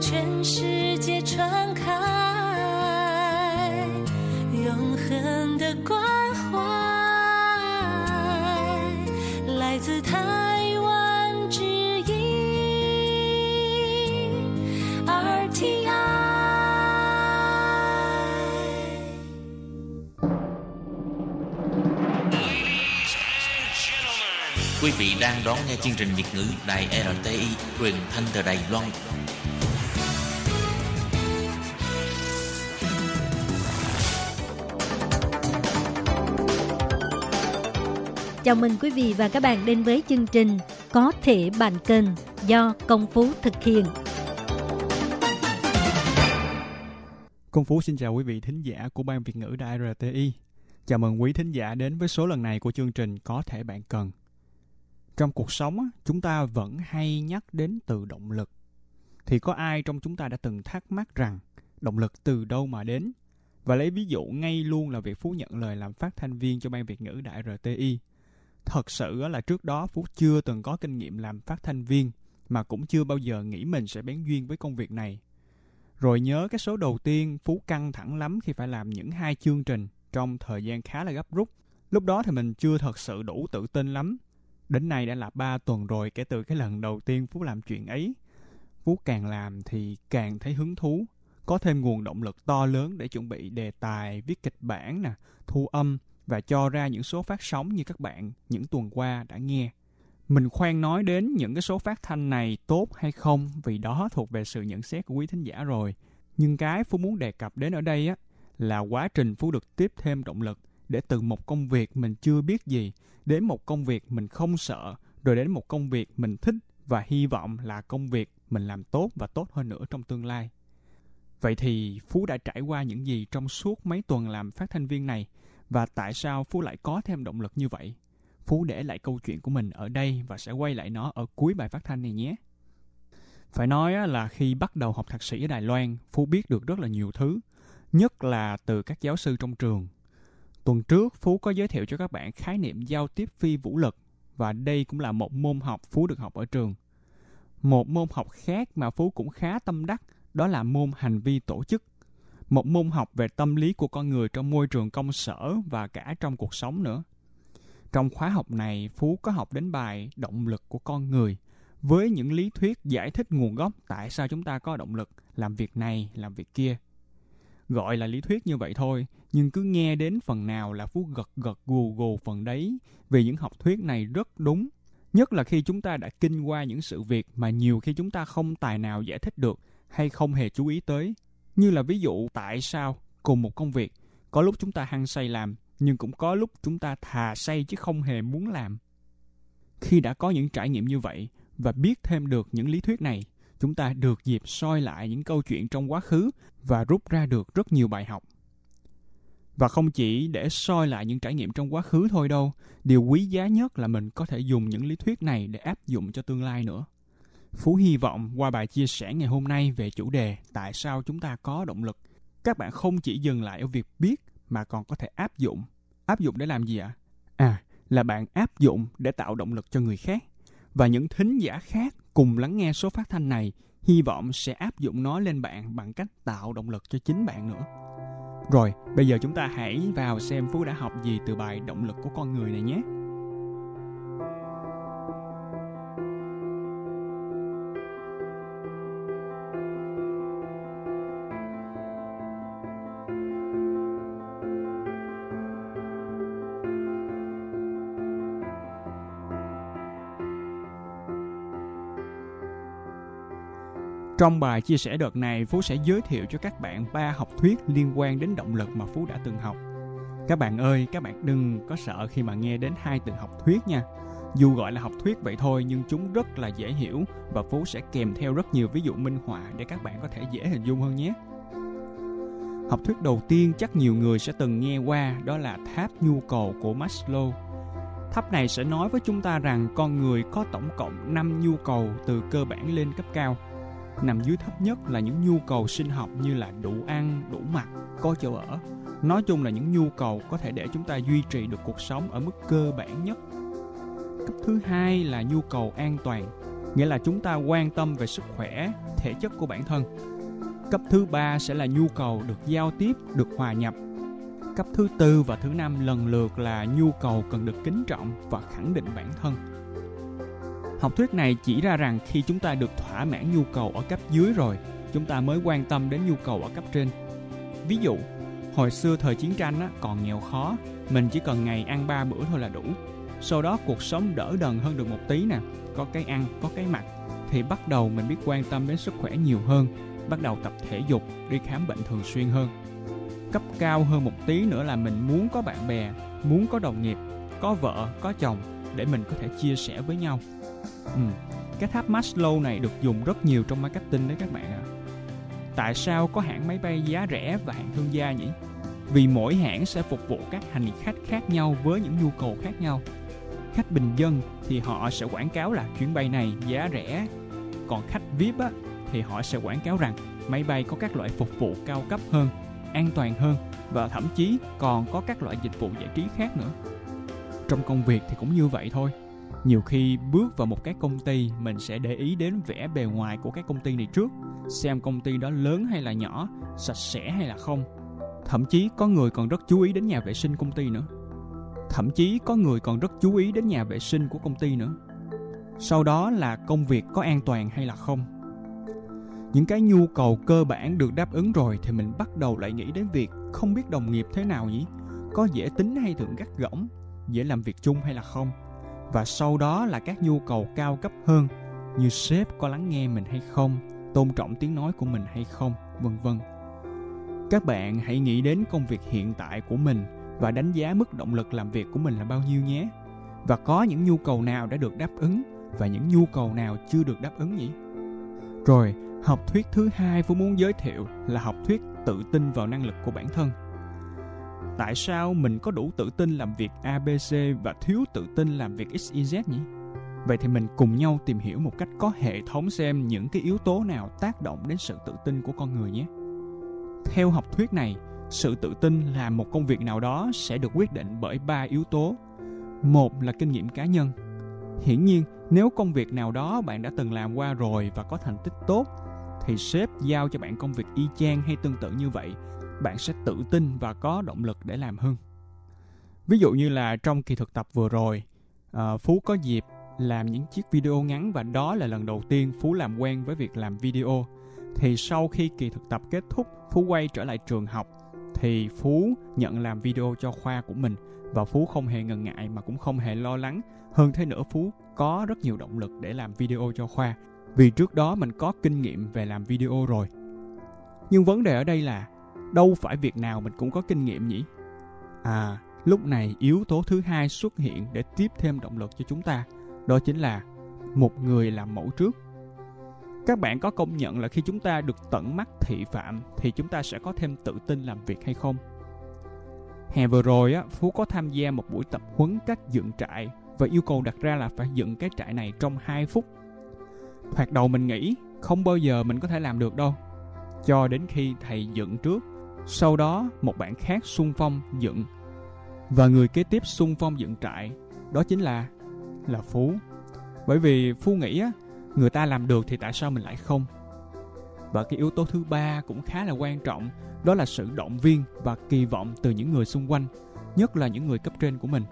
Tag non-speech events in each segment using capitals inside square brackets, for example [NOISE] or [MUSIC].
全世界传开，永恒的关怀来自台湾之音 RTI。Quý vị đang đón nghe chương trình Việt ngữ Đài RTI truyền thanh từ Đài Loan. Chào mừng quý vị và các bạn đến với chương trình Có thể bàn kênh do Công Phú thực hiện. Công Phú xin chào quý vị thính giả của Ban Việt ngữ Đài RTI. Chào mừng quý thính giả đến với số lần này của chương trình Có thể bạn cần. Trong cuộc sống, chúng ta vẫn hay nhắc đến từ động lực. Thì có ai trong chúng ta đã từng thắc mắc rằng động lực từ đâu mà đến? Và lấy ví dụ ngay luôn là việc Phú nhận lời làm phát thanh viên cho Ban Việt ngữ Đại RTI. Thật sự là trước đó Phú chưa từng có kinh nghiệm làm phát thanh viên mà cũng chưa bao giờ nghĩ mình sẽ bén duyên với công việc này. Rồi nhớ cái số đầu tiên Phú căng thẳng lắm khi phải làm những hai chương trình trong thời gian khá là gấp rút. Lúc đó thì mình chưa thật sự đủ tự tin lắm. Đến nay đã là 3 tuần rồi kể từ cái lần đầu tiên Phú làm chuyện ấy. Phú càng làm thì càng thấy hứng thú, có thêm nguồn động lực to lớn để chuẩn bị đề tài, viết kịch bản nè, thu âm và cho ra những số phát sóng như các bạn những tuần qua đã nghe. Mình khoan nói đến những cái số phát thanh này tốt hay không vì đó thuộc về sự nhận xét của quý thính giả rồi. Nhưng cái Phú muốn đề cập đến ở đây á, là quá trình Phú được tiếp thêm động lực để từ một công việc mình chưa biết gì đến một công việc mình không sợ, rồi đến một công việc mình thích và hy vọng là công việc mình làm tốt và tốt hơn nữa trong tương lai. Vậy thì Phú đã trải qua những gì trong suốt mấy tuần làm phát thanh viên này và tại sao Phú lại có thêm động lực như vậy? Phú để lại câu chuyện của mình ở đây và sẽ quay lại nó ở cuối bài phát thanh này nhé. Phải nói là khi bắt đầu học thạc sĩ ở Đài Loan, Phú biết được rất là nhiều thứ, nhất là từ các giáo sư trong trường. Tuần trước, Phú có giới thiệu cho các bạn khái niệm giao tiếp phi vũ lực và đây cũng là một môn học Phú được học ở trường. Một môn học khác mà Phú cũng khá tâm đắc đó là môn hành vi tổ chức. Một môn học về tâm lý của con người trong môi trường công sở và cả trong cuộc sống nữa. Trong khóa học này, Phú có học đến bài động lực của con người với những lý thuyết giải thích nguồn gốc tại sao chúng ta có động lực làm việc này, làm việc kia. Gọi là lý thuyết như vậy thôi, nhưng cứ nghe đến phần nào là Phú gật gật gù gù phần đấy vì những học thuyết này rất đúng. Nhất là khi chúng ta đã kinh qua những sự việc mà nhiều khi chúng ta không tài nào giải thích được hay không hề chú ý tới. Như là ví dụ tại sao cùng một công việc, có lúc chúng ta hăng say làm, nhưng cũng có lúc chúng ta thà say chứ không hề muốn làm. Khi đã có những trải nghiệm như vậy và biết thêm được những lý thuyết này, chúng ta được dịp soi lại những câu chuyện trong quá khứ và rút ra được rất nhiều bài học. Và không chỉ để soi lại những trải nghiệm trong quá khứ thôi đâu, điều quý giá nhất là mình có thể dùng những lý thuyết này để áp dụng cho tương lai nữa. Phú hy vọng qua bài chia sẻ ngày hôm nay về chủ đề tại sao chúng ta có động lực, các bạn không chỉ dừng lại ở việc biết mà còn có thể áp dụng. Áp dụng để làm gì ạ? À, là bạn áp dụng để tạo động lực cho người khác. Và những thính giả khác cùng lắng nghe số phát thanh này, hy vọng sẽ áp dụng nó lên bạn bằng cách tạo động lực cho chính bạn nữa. Rồi, bây giờ chúng ta hãy vào xem Phú đã học gì từ bài động lực của con người này nhé. Trong bài chia sẻ đợt này, Phú sẽ giới thiệu cho các bạn ba học thuyết liên quan đến động lực mà Phú đã từng học. Các bạn ơi, các bạn đừng có sợ khi mà nghe đến hai từ học thuyết nha. Dù gọi là học thuyết vậy thôi nhưng chúng rất là dễ hiểu và Phú sẽ kèm theo rất nhiều ví dụ minh họa để các bạn có thể dễ hình dung hơn nhé. Học thuyết đầu tiên chắc nhiều người sẽ từng nghe qua đó là tháp nhu cầu của Maslow. Tháp này sẽ nói với chúng ta rằng con người có tổng cộng 5 nhu cầu từ cơ bản lên cấp cao – nằm dưới thấp nhất là những nhu cầu sinh học như là đủ ăn, đủ mặc, có chỗ ở. Nói chung là những nhu cầu có thể để chúng ta duy trì được cuộc sống ở mức cơ bản nhất. Cấp thứ hai là nhu cầu an toàn, nghĩa là chúng ta quan tâm về sức khỏe, thể chất của bản thân. Cấp thứ ba sẽ là nhu cầu được giao tiếp, được hòa nhập. Cấp thứ tư và thứ năm lần lượt là nhu cầu cần được kính trọng và khẳng định bản thân. Học thuyết này chỉ ra rằng khi chúng ta được thỏa mãn nhu cầu ở cấp dưới rồi, chúng ta mới quan tâm đến nhu cầu ở cấp trên. Ví dụ, hồi xưa thời chiến tranh á, còn nghèo khó, mình chỉ cần ngày ăn ba bữa thôi là đủ. Sau đó cuộc sống đỡ đần hơn được một tí nè, có cái ăn, có cái mặc, thì bắt đầu mình biết quan tâm đến sức khỏe nhiều hơn, bắt đầu tập thể dục, đi khám bệnh thường xuyên hơn. Cấp cao hơn một tí nữa là mình muốn có bạn bè, muốn có đồng nghiệp, có vợ, có chồng để mình có thể chia sẻ với nhau. Ừ, cái tháp Maslow này được dùng rất nhiều trong marketing đấy các bạn ạ. À. Tại sao có hãng máy bay giá rẻ và hãng thương gia nhỉ? Vì mỗi hãng sẽ phục vụ các hành khách khác nhau với những nhu cầu khác nhau. Khách bình dân thì họ sẽ quảng cáo là chuyến bay này giá rẻ, còn khách VIP á, thì họ sẽ quảng cáo rằng máy bay có các loại phục vụ cao cấp hơn, an toàn hơn và thậm chí còn có các loại dịch vụ giải trí khác nữa. Trong công việc thì cũng như vậy thôi nhiều khi bước vào một cái công ty, mình sẽ để ý đến vẻ bề ngoài của cái công ty này trước, xem công ty đó lớn hay là nhỏ, sạch sẽ hay là không. Thậm chí có người còn rất chú ý đến nhà vệ sinh công ty nữa. Thậm chí có người còn rất chú ý đến nhà vệ sinh của công ty nữa. Sau đó là công việc có an toàn hay là không. Những cái nhu cầu cơ bản được đáp ứng rồi thì mình bắt đầu lại nghĩ đến việc không biết đồng nghiệp thế nào nhỉ? Có dễ tính hay thường gắt gỏng, dễ làm việc chung hay là không? Và sau đó là các nhu cầu cao cấp hơn, như sếp có lắng nghe mình hay không, tôn trọng tiếng nói của mình hay không, vân vân. Các bạn hãy nghĩ đến công việc hiện tại của mình và đánh giá mức động lực làm việc của mình là bao nhiêu nhé. Và có những nhu cầu nào đã được đáp ứng và những nhu cầu nào chưa được đáp ứng nhỉ? Rồi, học thuyết thứ hai Phú muốn giới thiệu là học thuyết tự tin vào năng lực của bản thân tại sao mình có đủ tự tin làm việc ABC và thiếu tự tin làm việc XYZ nhỉ? Vậy thì mình cùng nhau tìm hiểu một cách có hệ thống xem những cái yếu tố nào tác động đến sự tự tin của con người nhé. Theo học thuyết này, sự tự tin làm một công việc nào đó sẽ được quyết định bởi ba yếu tố. Một là kinh nghiệm cá nhân. Hiển nhiên, nếu công việc nào đó bạn đã từng làm qua rồi và có thành tích tốt, thì sếp giao cho bạn công việc y chang hay tương tự như vậy bạn sẽ tự tin và có động lực để làm hơn. Ví dụ như là trong kỳ thực tập vừa rồi, ờ, Phú có dịp làm những chiếc video ngắn và đó là lần đầu tiên Phú làm quen với việc làm video. Thì sau khi kỳ thực tập kết thúc, Phú quay trở lại trường học thì Phú nhận làm video cho khoa của mình và Phú không hề ngần ngại mà cũng không hề lo lắng. Hơn thế nữa Phú có rất nhiều động lực để làm video cho khoa vì trước đó mình có kinh nghiệm về làm video rồi. Nhưng vấn đề ở đây là đâu phải việc nào mình cũng có kinh nghiệm nhỉ? À lúc này yếu tố thứ hai xuất hiện để tiếp thêm động lực cho chúng ta, đó chính là một người làm mẫu trước. Các bạn có công nhận là khi chúng ta được tận mắt thị phạm thì chúng ta sẽ có thêm tự tin làm việc hay không? Hè vừa rồi á, phú có tham gia một buổi tập huấn cách dựng trại và yêu cầu đặt ra là phải dựng cái trại này trong 2 phút. Thoạt đầu mình nghĩ không bao giờ mình có thể làm được đâu. Cho đến khi thầy dựng trước sau đó, một bạn khác xung phong dựng và người kế tiếp xung phong dựng trại, đó chính là là Phú. Bởi vì Phú nghĩ á, người ta làm được thì tại sao mình lại không? Và cái yếu tố thứ ba cũng khá là quan trọng, đó là sự động viên và kỳ vọng từ những người xung quanh, nhất là những người cấp trên của mình.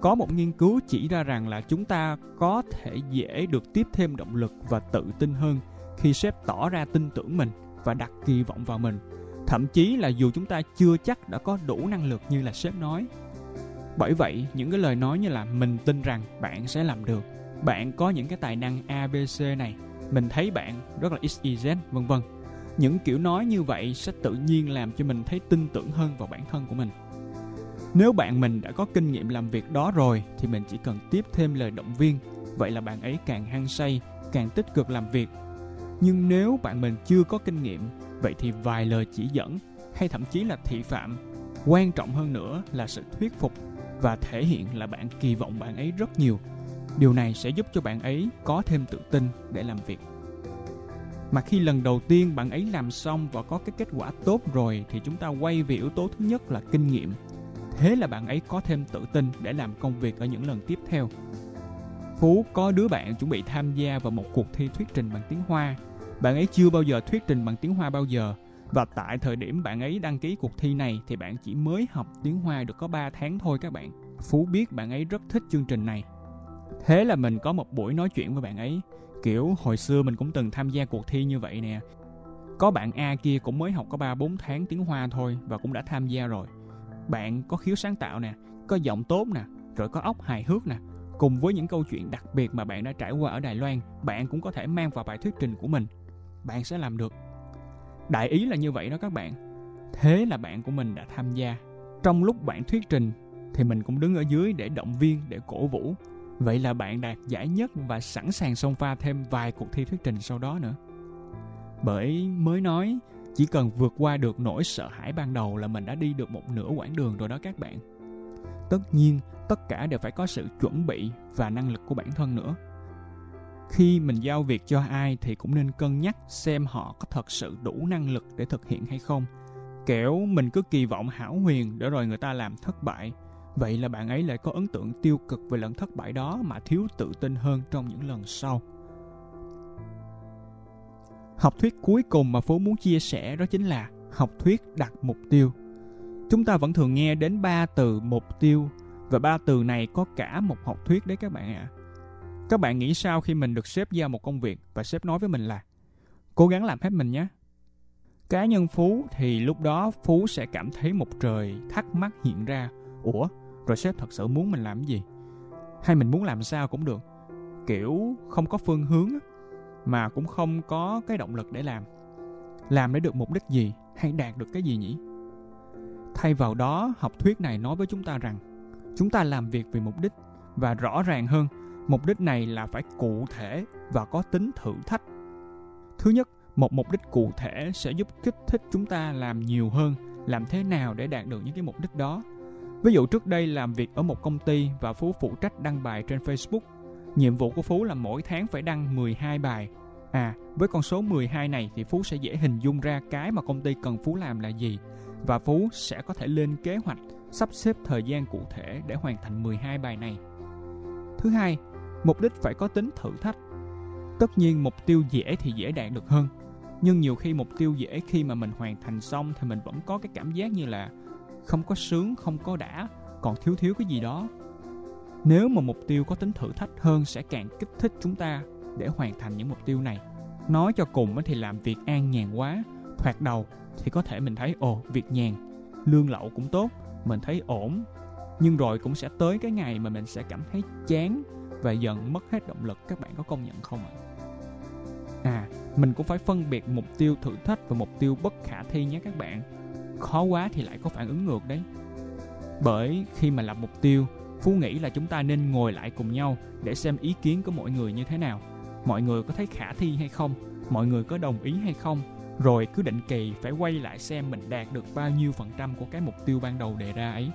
Có một nghiên cứu chỉ ra rằng là chúng ta có thể dễ được tiếp thêm động lực và tự tin hơn khi sếp tỏ ra tin tưởng mình và đặt kỳ vọng vào mình thậm chí là dù chúng ta chưa chắc đã có đủ năng lực như là sếp nói. Bởi vậy, những cái lời nói như là mình tin rằng bạn sẽ làm được, bạn có những cái tài năng abc này, mình thấy bạn rất là xyz vân vân. Những kiểu nói như vậy sẽ tự nhiên làm cho mình thấy tin tưởng hơn vào bản thân của mình. Nếu bạn mình đã có kinh nghiệm làm việc đó rồi, thì mình chỉ cần tiếp thêm lời động viên. Vậy là bạn ấy càng hăng say, càng tích cực làm việc. Nhưng nếu bạn mình chưa có kinh nghiệm vậy thì vài lời chỉ dẫn, hay thậm chí là thị phạm, quan trọng hơn nữa là sự thuyết phục và thể hiện là bạn kỳ vọng bạn ấy rất nhiều. Điều này sẽ giúp cho bạn ấy có thêm tự tin để làm việc. Mà khi lần đầu tiên bạn ấy làm xong và có cái kết quả tốt rồi thì chúng ta quay về yếu tố thứ nhất là kinh nghiệm. Thế là bạn ấy có thêm tự tin để làm công việc ở những lần tiếp theo. Phú có đứa bạn chuẩn bị tham gia vào một cuộc thi thuyết trình bằng tiếng hoa. Bạn ấy chưa bao giờ thuyết trình bằng tiếng Hoa bao giờ. Và tại thời điểm bạn ấy đăng ký cuộc thi này thì bạn chỉ mới học tiếng Hoa được có 3 tháng thôi các bạn. Phú biết bạn ấy rất thích chương trình này. Thế là mình có một buổi nói chuyện với bạn ấy. Kiểu hồi xưa mình cũng từng tham gia cuộc thi như vậy nè. Có bạn A kia cũng mới học có 3-4 tháng tiếng Hoa thôi và cũng đã tham gia rồi. Bạn có khiếu sáng tạo nè, có giọng tốt nè, rồi có óc hài hước nè. Cùng với những câu chuyện đặc biệt mà bạn đã trải qua ở Đài Loan, bạn cũng có thể mang vào bài thuyết trình của mình. Bạn sẽ làm được. Đại ý là như vậy đó các bạn. Thế là bạn của mình đã tham gia. Trong lúc bạn thuyết trình thì mình cũng đứng ở dưới để động viên, để cổ vũ. Vậy là bạn đạt giải nhất và sẵn sàng xông pha thêm vài cuộc thi thuyết trình sau đó nữa. Bởi mới nói, chỉ cần vượt qua được nỗi sợ hãi ban đầu là mình đã đi được một nửa quãng đường rồi đó các bạn. Tất nhiên, tất cả đều phải có sự chuẩn bị và năng lực của bản thân nữa. Khi mình giao việc cho ai thì cũng nên cân nhắc xem họ có thật sự đủ năng lực để thực hiện hay không. Kẻo mình cứ kỳ vọng hảo huyền để rồi người ta làm thất bại. Vậy là bạn ấy lại có ấn tượng tiêu cực về lần thất bại đó mà thiếu tự tin hơn trong những lần sau. Học thuyết cuối cùng mà phố muốn chia sẻ đó chính là học thuyết đặt mục tiêu. Chúng ta vẫn thường nghe đến ba từ mục tiêu và ba từ này có cả một học thuyết đấy các bạn ạ. À. Các bạn nghĩ sao khi mình được sếp giao một công việc và sếp nói với mình là cố gắng làm hết mình nhé. Cá nhân Phú thì lúc đó Phú sẽ cảm thấy một trời thắc mắc hiện ra. Ủa, rồi sếp thật sự muốn mình làm gì? Hay mình muốn làm sao cũng được. Kiểu không có phương hướng mà cũng không có cái động lực để làm. Làm để được mục đích gì hay đạt được cái gì nhỉ? Thay vào đó, học thuyết này nói với chúng ta rằng chúng ta làm việc vì mục đích và rõ ràng hơn, mục đích này là phải cụ thể và có tính thử thách. Thứ nhất, một mục đích cụ thể sẽ giúp kích thích chúng ta làm nhiều hơn, làm thế nào để đạt được những cái mục đích đó. Ví dụ trước đây làm việc ở một công ty và Phú phụ trách đăng bài trên Facebook. Nhiệm vụ của Phú là mỗi tháng phải đăng 12 bài. À, với con số 12 này thì Phú sẽ dễ hình dung ra cái mà công ty cần Phú làm là gì và Phú sẽ có thể lên kế hoạch sắp xếp thời gian cụ thể để hoàn thành 12 bài này. Thứ hai, mục đích phải có tính thử thách. Tất nhiên mục tiêu dễ thì dễ đạt được hơn, nhưng nhiều khi mục tiêu dễ khi mà mình hoàn thành xong thì mình vẫn có cái cảm giác như là không có sướng, không có đã, còn thiếu thiếu cái gì đó. Nếu mà mục tiêu có tính thử thách hơn sẽ càng kích thích chúng ta để hoàn thành những mục tiêu này. Nói cho cùng thì làm việc an nhàn quá, thoạt đầu thì có thể mình thấy ồ việc nhàn, lương lậu cũng tốt, mình thấy ổn. Nhưng rồi cũng sẽ tới cái ngày mà mình sẽ cảm thấy chán và dần mất hết động lực các bạn có công nhận không ạ? À, mình cũng phải phân biệt mục tiêu thử thách và mục tiêu bất khả thi nhé các bạn. Khó quá thì lại có phản ứng ngược đấy. Bởi khi mà lập mục tiêu, Phú nghĩ là chúng ta nên ngồi lại cùng nhau để xem ý kiến của mọi người như thế nào. Mọi người có thấy khả thi hay không? Mọi người có đồng ý hay không? Rồi cứ định kỳ phải quay lại xem mình đạt được bao nhiêu phần trăm của cái mục tiêu ban đầu đề ra ấy.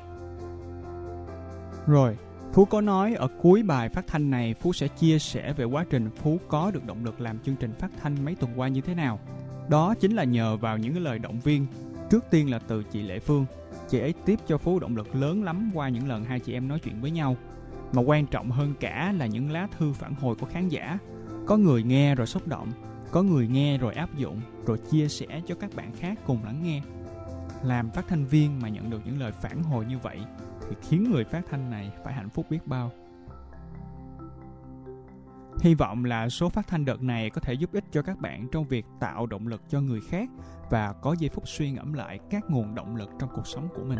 Rồi, Phú có nói ở cuối bài phát thanh này Phú sẽ chia sẻ về quá trình Phú có được động lực làm chương trình phát thanh mấy tuần qua như thế nào. Đó chính là nhờ vào những cái lời động viên. Trước tiên là từ chị Lệ Phương. Chị ấy tiếp cho Phú động lực lớn lắm qua những lần hai chị em nói chuyện với nhau. Mà quan trọng hơn cả là những lá thư phản hồi của khán giả. Có người nghe rồi xúc động, có người nghe rồi áp dụng, rồi chia sẻ cho các bạn khác cùng lắng nghe. Làm phát thanh viên mà nhận được những lời phản hồi như vậy thì khiến người phát thanh này phải hạnh phúc biết bao. Hy vọng là số phát thanh đợt này có thể giúp ích cho các bạn trong việc tạo động lực cho người khác và có giây phút suy ngẫm lại các nguồn động lực trong cuộc sống của mình.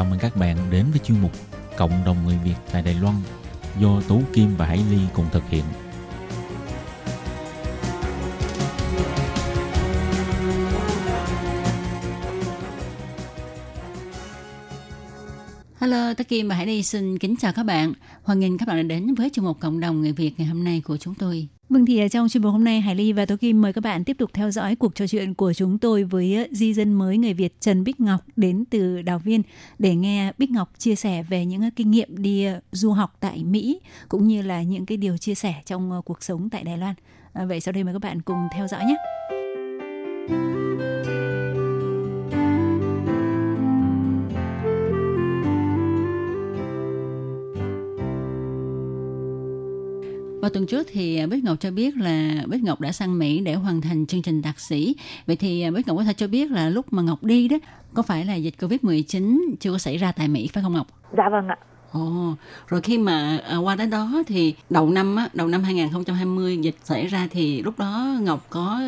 Chào mừng các bạn đến với chuyên mục Cộng đồng người Việt tại Đài Loan do Tú Kim và Hải Ly cùng thực hiện. Hello, Tất Kim và Hải Ly xin kính chào các bạn. Hoan nghênh các bạn đã đến với chương mục Cộng đồng người Việt ngày hôm nay của chúng tôi. Vâng thì ờ, trong chương mục hôm nay Hải Ly và Tố Kim mời các bạn tiếp tục theo dõi cuộc trò chuyện của chúng tôi với ờ, di dân mới người Việt Trần Bích Ngọc đến từ Đào Viên để nghe Bích Ngọc chia sẻ về những ờ, kinh nghiệm đi du học tại Mỹ cũng như là những cái điều chia sẻ trong cuộc sống tại Đài Loan. À, vậy sau đây mời các bạn cùng theo dõi nhé. Vào tuần trước thì Bích Ngọc cho biết là Bích Ngọc đã sang Mỹ để hoàn thành chương trình thạc sĩ. Vậy thì Bích Ngọc có thể cho biết là lúc mà Ngọc đi đó, có phải là dịch Covid-19 chưa có xảy ra tại Mỹ phải không Ngọc? Dạ vâng ạ. Ồ, rồi khi mà à, qua đến đó thì đầu năm á, đầu năm 2020 dịch xảy ra thì lúc đó Ngọc có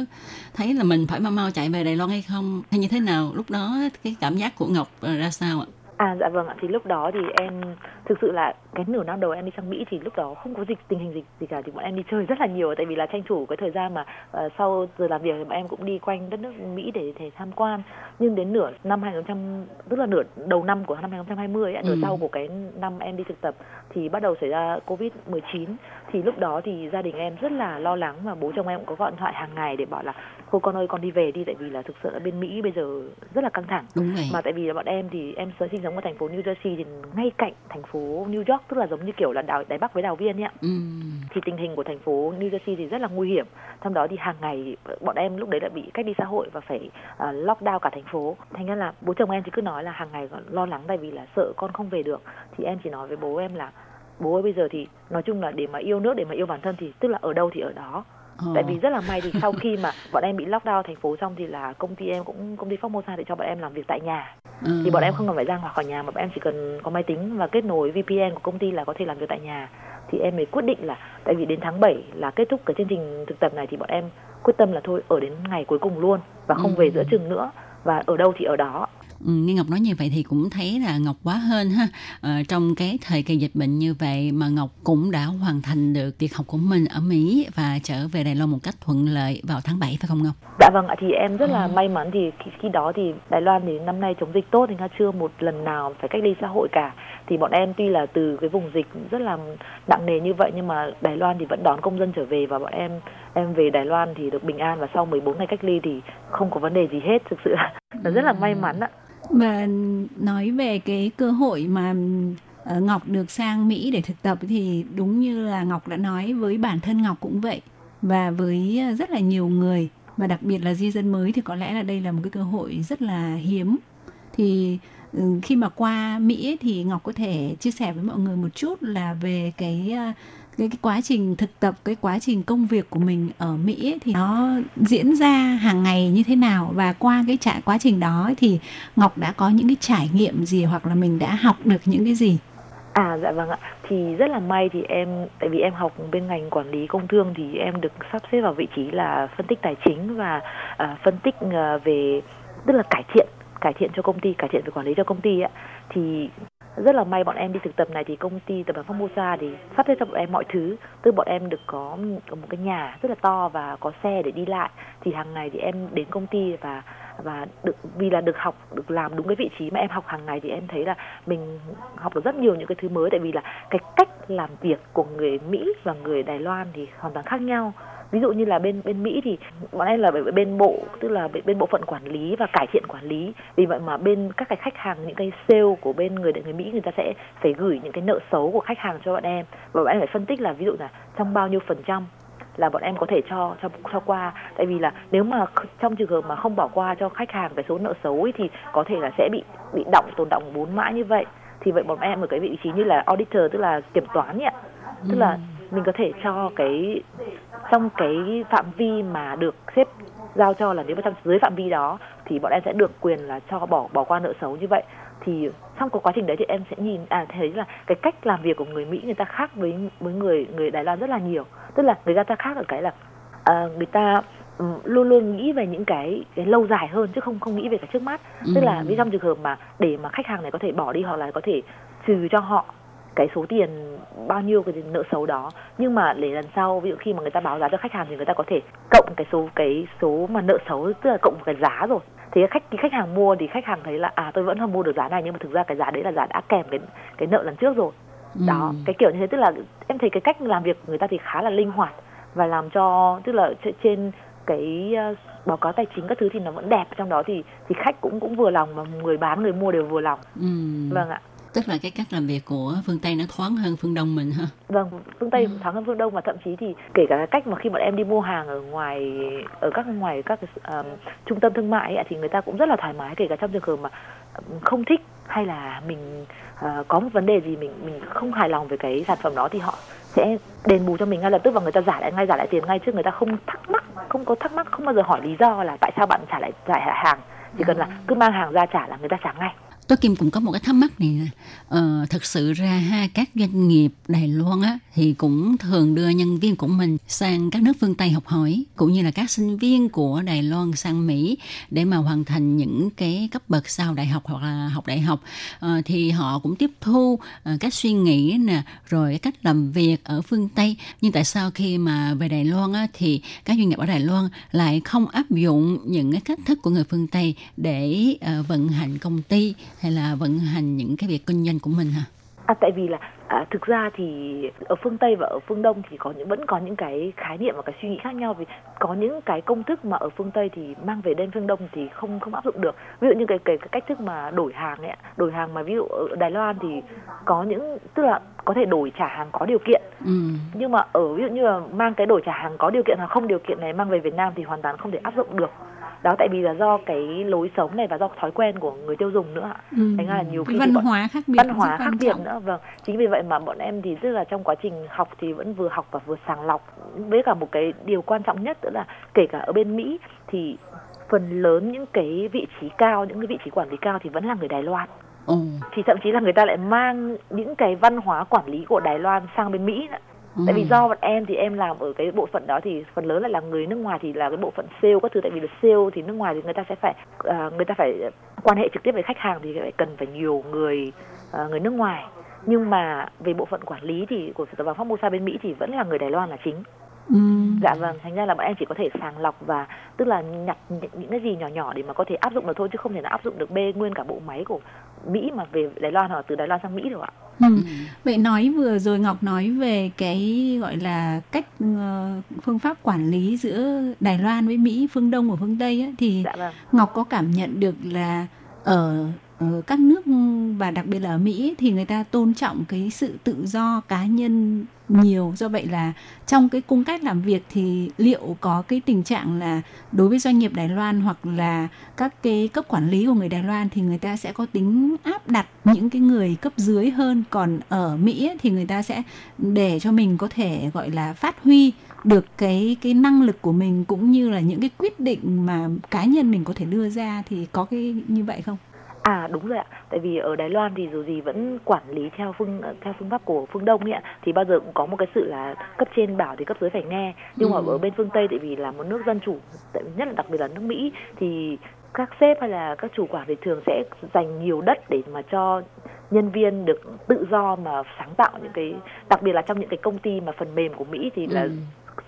thấy là mình phải mau mau chạy về Đài Loan hay không? Hay như thế nào? Lúc đó cái cảm giác của Ngọc à, ra sao ạ? À dạ vâng ạ, thì lúc đó thì em thực sự là cái nửa năm đầu em đi sang Mỹ thì lúc đó không có dịch tình hình dịch gì cả thì bọn em đi chơi rất là nhiều tại vì là tranh thủ cái thời gian mà uh, sau giờ làm việc thì bọn em cũng đi quanh đất nước Mỹ để để tham quan nhưng đến nửa năm 2000 tức là nửa đầu năm của năm 2020 ấy, nửa Ừ. sau của cái năm em đi thực tập thì bắt đầu xảy ra Covid 19 thì lúc đó thì gia đình em rất là lo lắng và bố chồng em cũng có gọi điện thoại hàng ngày để bảo là thôi con ơi con đi về đi tại vì là thực sự ở bên Mỹ bây giờ rất là căng thẳng Đúng vậy. mà tại vì là bọn em thì em sinh sống ở thành phố New Jersey thì ngay cạnh thành phố New York tức là giống như kiểu là đảo Đài Bắc với đảo Viên ấy ạ. Ừ. thì tình hình của thành phố New Jersey thì rất là nguy hiểm. Trong đó thì hàng ngày bọn em lúc đấy đã bị cách ly xã hội và phải uh, lockdown cả thành phố. Thành ra là bố chồng em thì cứ nói là hàng ngày lo lắng tại vì là sợ con không về được. Thì em chỉ nói với bố em là bố ơi bây giờ thì nói chung là để mà yêu nước để mà yêu bản thân thì tức là ở đâu thì ở đó Ồ. tại vì rất là may thì sau khi mà bọn em bị lockdown thành phố xong thì là công ty em cũng công ty Formosa để cho bọn em làm việc tại nhà Ừ. thì bọn em không cần phải ra ngoài khỏi nhà mà bọn em chỉ cần có máy tính và kết nối VPN của công ty là có thể làm việc tại nhà thì em mới quyết định là tại vì đến tháng 7 là kết thúc cái chương trình thực tập này thì bọn em quyết tâm là thôi ở đến ngày cuối cùng luôn và không Ừ. về giữa chừng nữa và ở đâu thì ở đó nghe Ngọc nói như vậy thì cũng thấy là Ngọc quá hên ha ờ, trong cái thời kỳ dịch bệnh như vậy mà Ngọc cũng đã hoàn thành được việc học của mình ở Mỹ và trở về Đài Loan một cách thuận lợi vào tháng 7 phải không Ngọc? Dạ vâng ạ, thì em rất là Ừ. may mắn thì khi, khi đó thì Đài Loan thì năm nay chống dịch tốt thì chưa một lần nào phải cách ly xã hội cả. Thì bọn em tuy là từ cái vùng dịch rất là nặng nề như vậy nhưng mà Đài Loan thì vẫn đón công dân trở về và bọn em em về Đài Loan thì được bình an và sau 14 ngày cách ly thì không có vấn đề gì hết thực sự là là rất là may mắn ạ. Và nói về cái cơ hội mà ờ, Ngọc được sang Mỹ để thực tập thì đúng như là Ngọc đã nói, với bản thân Ngọc cũng vậy. Và với ờ, rất là nhiều người, và đặc biệt là di dân mới thì có lẽ là đây là một cái cơ hội rất là hiếm. Thì ừ, khi mà qua Mỹ thì Ngọc có thể chia sẻ với mọi người một chút là về cái ờ, cái, cái quá trình thực tập cái quá trình công việc của mình ở Mỹ ấy, thì nó diễn ra hàng ngày như thế nào và qua cái trải quá trình đó ấy, thì Ngọc đã có những cái trải nghiệm gì hoặc là mình đã học được những cái gì À dạ vâng ạ. Thì rất là may thì em tại vì em học bên ngành quản lý công thương thì em được sắp xếp vào vị trí là phân tích tài chính và à, phân tích à, về tức là cải thiện cải thiện cho công ty, cải thiện về quản lý cho công ty ạ. Thì rất là may bọn em đi thực tập này thì công ty tập đoàn Formosa thì sắp xếp cho bọn em mọi thứ. Tức bọn em được có một cái nhà rất là to và có xe để đi lại. Thì hàng ngày thì em đến công ty và và được, vì là được học, được làm đúng cái vị trí mà em học hàng ngày thì em thấy là mình học được rất nhiều những cái thứ mới. Tại vì là cái cách làm việc của người Mỹ và người Đài Loan thì hoàn toàn khác nhau ví dụ như là bên bên Mỹ thì bọn em là bên- bên bộ tức là bên, bộ phận quản lý và cải thiện quản lý. Vì vậy mà bên các cái khách hàng những cái sale của bên người người Mỹ người ta sẽ phải gửi những cái nợ xấu của khách hàng cho bọn em. Và bọn em phải phân tích là ví dụ là trong bao nhiêu phần trăm là bọn em có thể cho cho cho qua. Tại vì là nếu mà trong trường hợp mà không bỏ qua cho khách hàng cái số nợ xấu ấy thì có thể là sẽ bị bị động tồn động bốn mãi như vậy. Thì vậy bọn em ở cái vị trí như là auditor tức là kiểm toán ấy ạ. Tức là ừ mình có thể cho cái trong cái phạm vi mà được xếp giao cho là nếu mà trong dưới phạm vi đó thì bọn em sẽ được quyền là cho bỏ bỏ qua nợ xấu như vậy. Thì trong cái quá trình đấy thì em sẽ nhìn à thấy là cái cách làm việc của người Mỹ người ta khác với với người người Đài Loan rất là nhiều. Tức là người ta khác ở cái là à, người ta ừm, luôn luôn nghĩ về những cái cái lâu dài hơn chứ không không nghĩ về cái trước mắt. Tức là ví dụ trong trường hợp mà để mà khách hàng này có thể bỏ đi hoặc là có thể trừ cho họ cái số tiền bao nhiêu cái nợ xấu đó. Nhưng mà để lần sau ví dụ khi mà người ta báo giá cho khách hàng thì người ta có thể cộng cái số cái số mà nợ xấu tức là cộng cái giá rồi. Thì khách cái khách hàng mua thì khách hàng thấy là à tôi vẫn không mua được giá này nhưng mà thực ra cái giá đấy là giá đã kèm cái cái nợ lần trước rồi. Đó cái kiểu như thế tức là em thấy cái cách làm việc người ta thì khá là linh hoạt và làm cho tức là tr- trên cái ờ, báo cáo tài chính các thứ thì nó vẫn đẹp. Trong đó thì thì khách cũng cũng vừa lòng và người bán người mua đều vừa lòng. Ừm. vâng ạ tức là cái cách làm việc của phương tây nó thoáng hơn phương đông mình ha Vâng, phương Tây ừ. thoáng hơn phương Đông và thậm chí thì kể cả cái cách mà khi bọn em đi mua hàng ở ngoài ở các ngoài các um, trung tâm thương mại ấy, thì người ta cũng rất là thoải mái kể cả trong trường hợp mà không thích hay là mình uh, có một vấn đề gì mình mình không hài lòng về cái sản phẩm đó thì họ sẽ đền bù cho mình ngay lập tức và người ta trả lại ngay trả lại tiền ngay chứ người ta không thắc mắc không có thắc mắc không bao giờ hỏi lý do là tại sao bạn trả lại trả lại hàng. Chỉ cần là cứ mang hàng ra trả là người ta trả ngay. Tôi Kim cũng có một cái thắc mắc này nè. Ờ, thực sự ra ha các doanh nghiệp Đài Loan á thì cũng thường đưa nhân viên của mình sang các nước phương Tây học hỏi cũng như là các sinh viên của Đài Loan sang Mỹ để mà hoàn thành những cái cấp bậc sau đại học hoặc là học đại học Ờ, thì họ cũng tiếp thu uh, các suy nghĩ nè rồi cách làm việc ở phương Tây nhưng tại sao khi mà về Đài Loan á thì các doanh nghiệp ở Đài Loan lại không áp dụng những cái cách thức của người phương Tây để uh, vận hành công ty hay là vận hành những cái việc kinh doanh của mình hả? À, tại vì là à, thực ra thì ở phương Tây và ở phương Đông thì có những vẫn có những cái khái niệm và cái suy nghĩ khác nhau. Vì có những cái công thức mà ở phương Tây thì mang về đến phương Đông thì không không áp dụng được. Ví dụ như cái cái, cái cách thức mà đổi hàng ấy đổi hàng mà ví dụ ở Đài Loan thì có những tức là có thể đổi trả hàng có điều kiện. Ừ. nhưng mà ở ví dụ như là mang cái đổi trả hàng có điều kiện hoặc không điều kiện này mang về Việt Nam thì hoàn toàn không thể áp dụng được đó tại vì là do cái lối sống này và do thói quen của người tiêu dùng nữa ạ Ừ. thành ra là nhiều khi văn bọn- hóa khác biệt văn hóa khác biệt nữa vâng chính vì vậy mà bọn em thì rất là trong quá trình học thì vẫn vừa học và vừa sàng lọc với cả một cái điều quan trọng nhất nữa là kể cả ở bên Mỹ thì phần lớn những cái vị trí cao những cái vị trí quản lý cao thì vẫn là người Đài Loan Ồ. thì thậm chí là người ta lại mang những cái văn hóa quản lý của Đài Loan sang bên Mỹ nữa. Tại vì Ừ. do bọn em thì em làm ở cái bộ phận đó thì phần lớn lại là người nước ngoài thì là cái bộ phận sale các thứ tại vì là sale thì nước ngoài thì người ta sẽ phải à, người ta phải quan hệ trực tiếp với khách hàng thì lại cần phải nhiều người à, người nước ngoài nhưng mà về bộ phận quản lý thì của tập đoàn Formosa bên Mỹ thì vẫn là người Đài Loan là chính Ừ. dạ vâng thành ra là bọn em chỉ có thể sàng lọc và tức là nhặt những cái gì nhỏ nhỏ để mà có thể áp dụng được thôi chứ không thể nào áp dụng được bê nguyên cả bộ máy của Mỹ mà về Đài Loan hoặc từ Đài Loan sang Mỹ được ạ. Ừ. Vậy nói vừa rồi Ngọc nói về cái gọi là cách ờ, phương pháp quản lý giữa Đài Loan với Mỹ, phương Đông và phương Tây á, thì dạ vâng. Ngọc có cảm nhận được là ở, ở các nước ừ, và đặc biệt là ở Mỹ thì người ta tôn trọng cái sự tự do cá nhân nhiều do vậy là trong cái cung cách làm việc thì liệu có cái tình trạng là đối với doanh nghiệp Đài Loan hoặc là các cái cấp quản lý của người Đài Loan thì người ta sẽ có tính áp đặt những cái người cấp dưới hơn còn ở Mỹ thì người ta sẽ để cho mình có thể, gọi là, phát huy được cái cái năng lực của mình cũng như là những cái quyết định mà cá nhân mình có thể đưa ra thì có cái như vậy không? À đúng rồi ạ, tại vì ở Đài Loan thì dù gì vẫn quản lý theo phương theo phương pháp của phương Đông ấy ạ, thì bao giờ cũng có một cái sự là cấp trên bảo thì cấp dưới phải nghe. Nhưng mà Ừ. ở bên phương Tây tại vì là một nước dân chủ, nhất là đặc biệt là nước Mỹ thì các sếp hay là các chủ quản thì thường sẽ dành nhiều đất để mà cho nhân viên được tự do mà sáng tạo những cái đặc biệt là trong những cái công ty mà phần mềm của Mỹ thì là Ừ.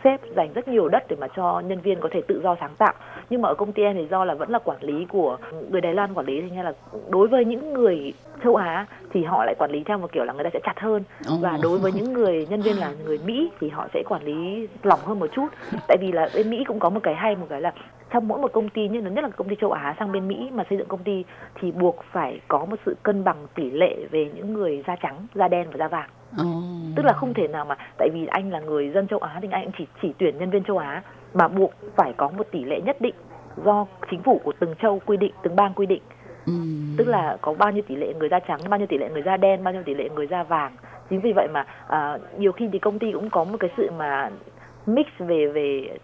sếp dành rất nhiều đất để mà cho nhân viên có thể tự do sáng tạo. Nhưng mà ở công ty em thì do là vẫn là quản lý của người Đài Loan quản lý thì nên là đối với những người châu Á thì họ lại quản lý theo một kiểu là người ta sẽ chặt hơn. Và đối với những người nhân viên là người Mỹ thì họ sẽ quản lý lỏng hơn một chút. [LAUGHS] Tại vì là bên Mỹ cũng có một cái hay một cái là trong mỗi một công ty như nhất là công ty châu Á sang bên Mỹ mà xây dựng công ty thì buộc phải có một sự cân bằng tỷ lệ về những người da trắng, da đen và da vàng Ồ. tức tức là không thể nào mà tại vì anh là người dân châu Á thì anh chỉ chỉ tuyển nhân viên châu Á mà buộc phải có một tỷ lệ nhất định do chính phủ của từng châu quy định từng bang quy định Ừ. tức là có bao nhiêu tỷ lệ người da trắng bao nhiêu tỷ lệ người da đen bao nhiêu tỷ lệ người da vàng chính vì vậy mà à, nhiều khi thì công ty cũng có một cái sự mà mix về về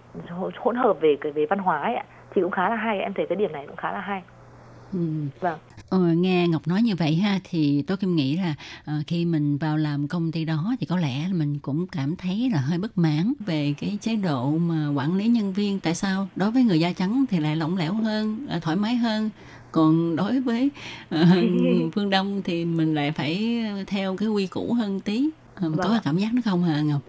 hỗn- hợp về cái về văn hóa ấy ạ. Thì cũng khá là hay em thấy cái điểm này cũng khá là hay. Ừ. vâng. Ờ, nghe Ngọc nói như vậy ha thì tôi Kim nghĩ là ờ, khi mình vào làm công ty đó thì có lẽ mình cũng cảm thấy là hơi bất mãn về cái chế độ mà quản lý nhân viên. Tại sao? Đối với người da trắng thì lại lỏng lẻo hơn ờ, thoải mái hơn. Còn đối với ờ, [LAUGHS] phương đông thì mình lại phải theo cái quy củ hơn tí. Có Vâng. cái cảm giác đó không hả Ngọc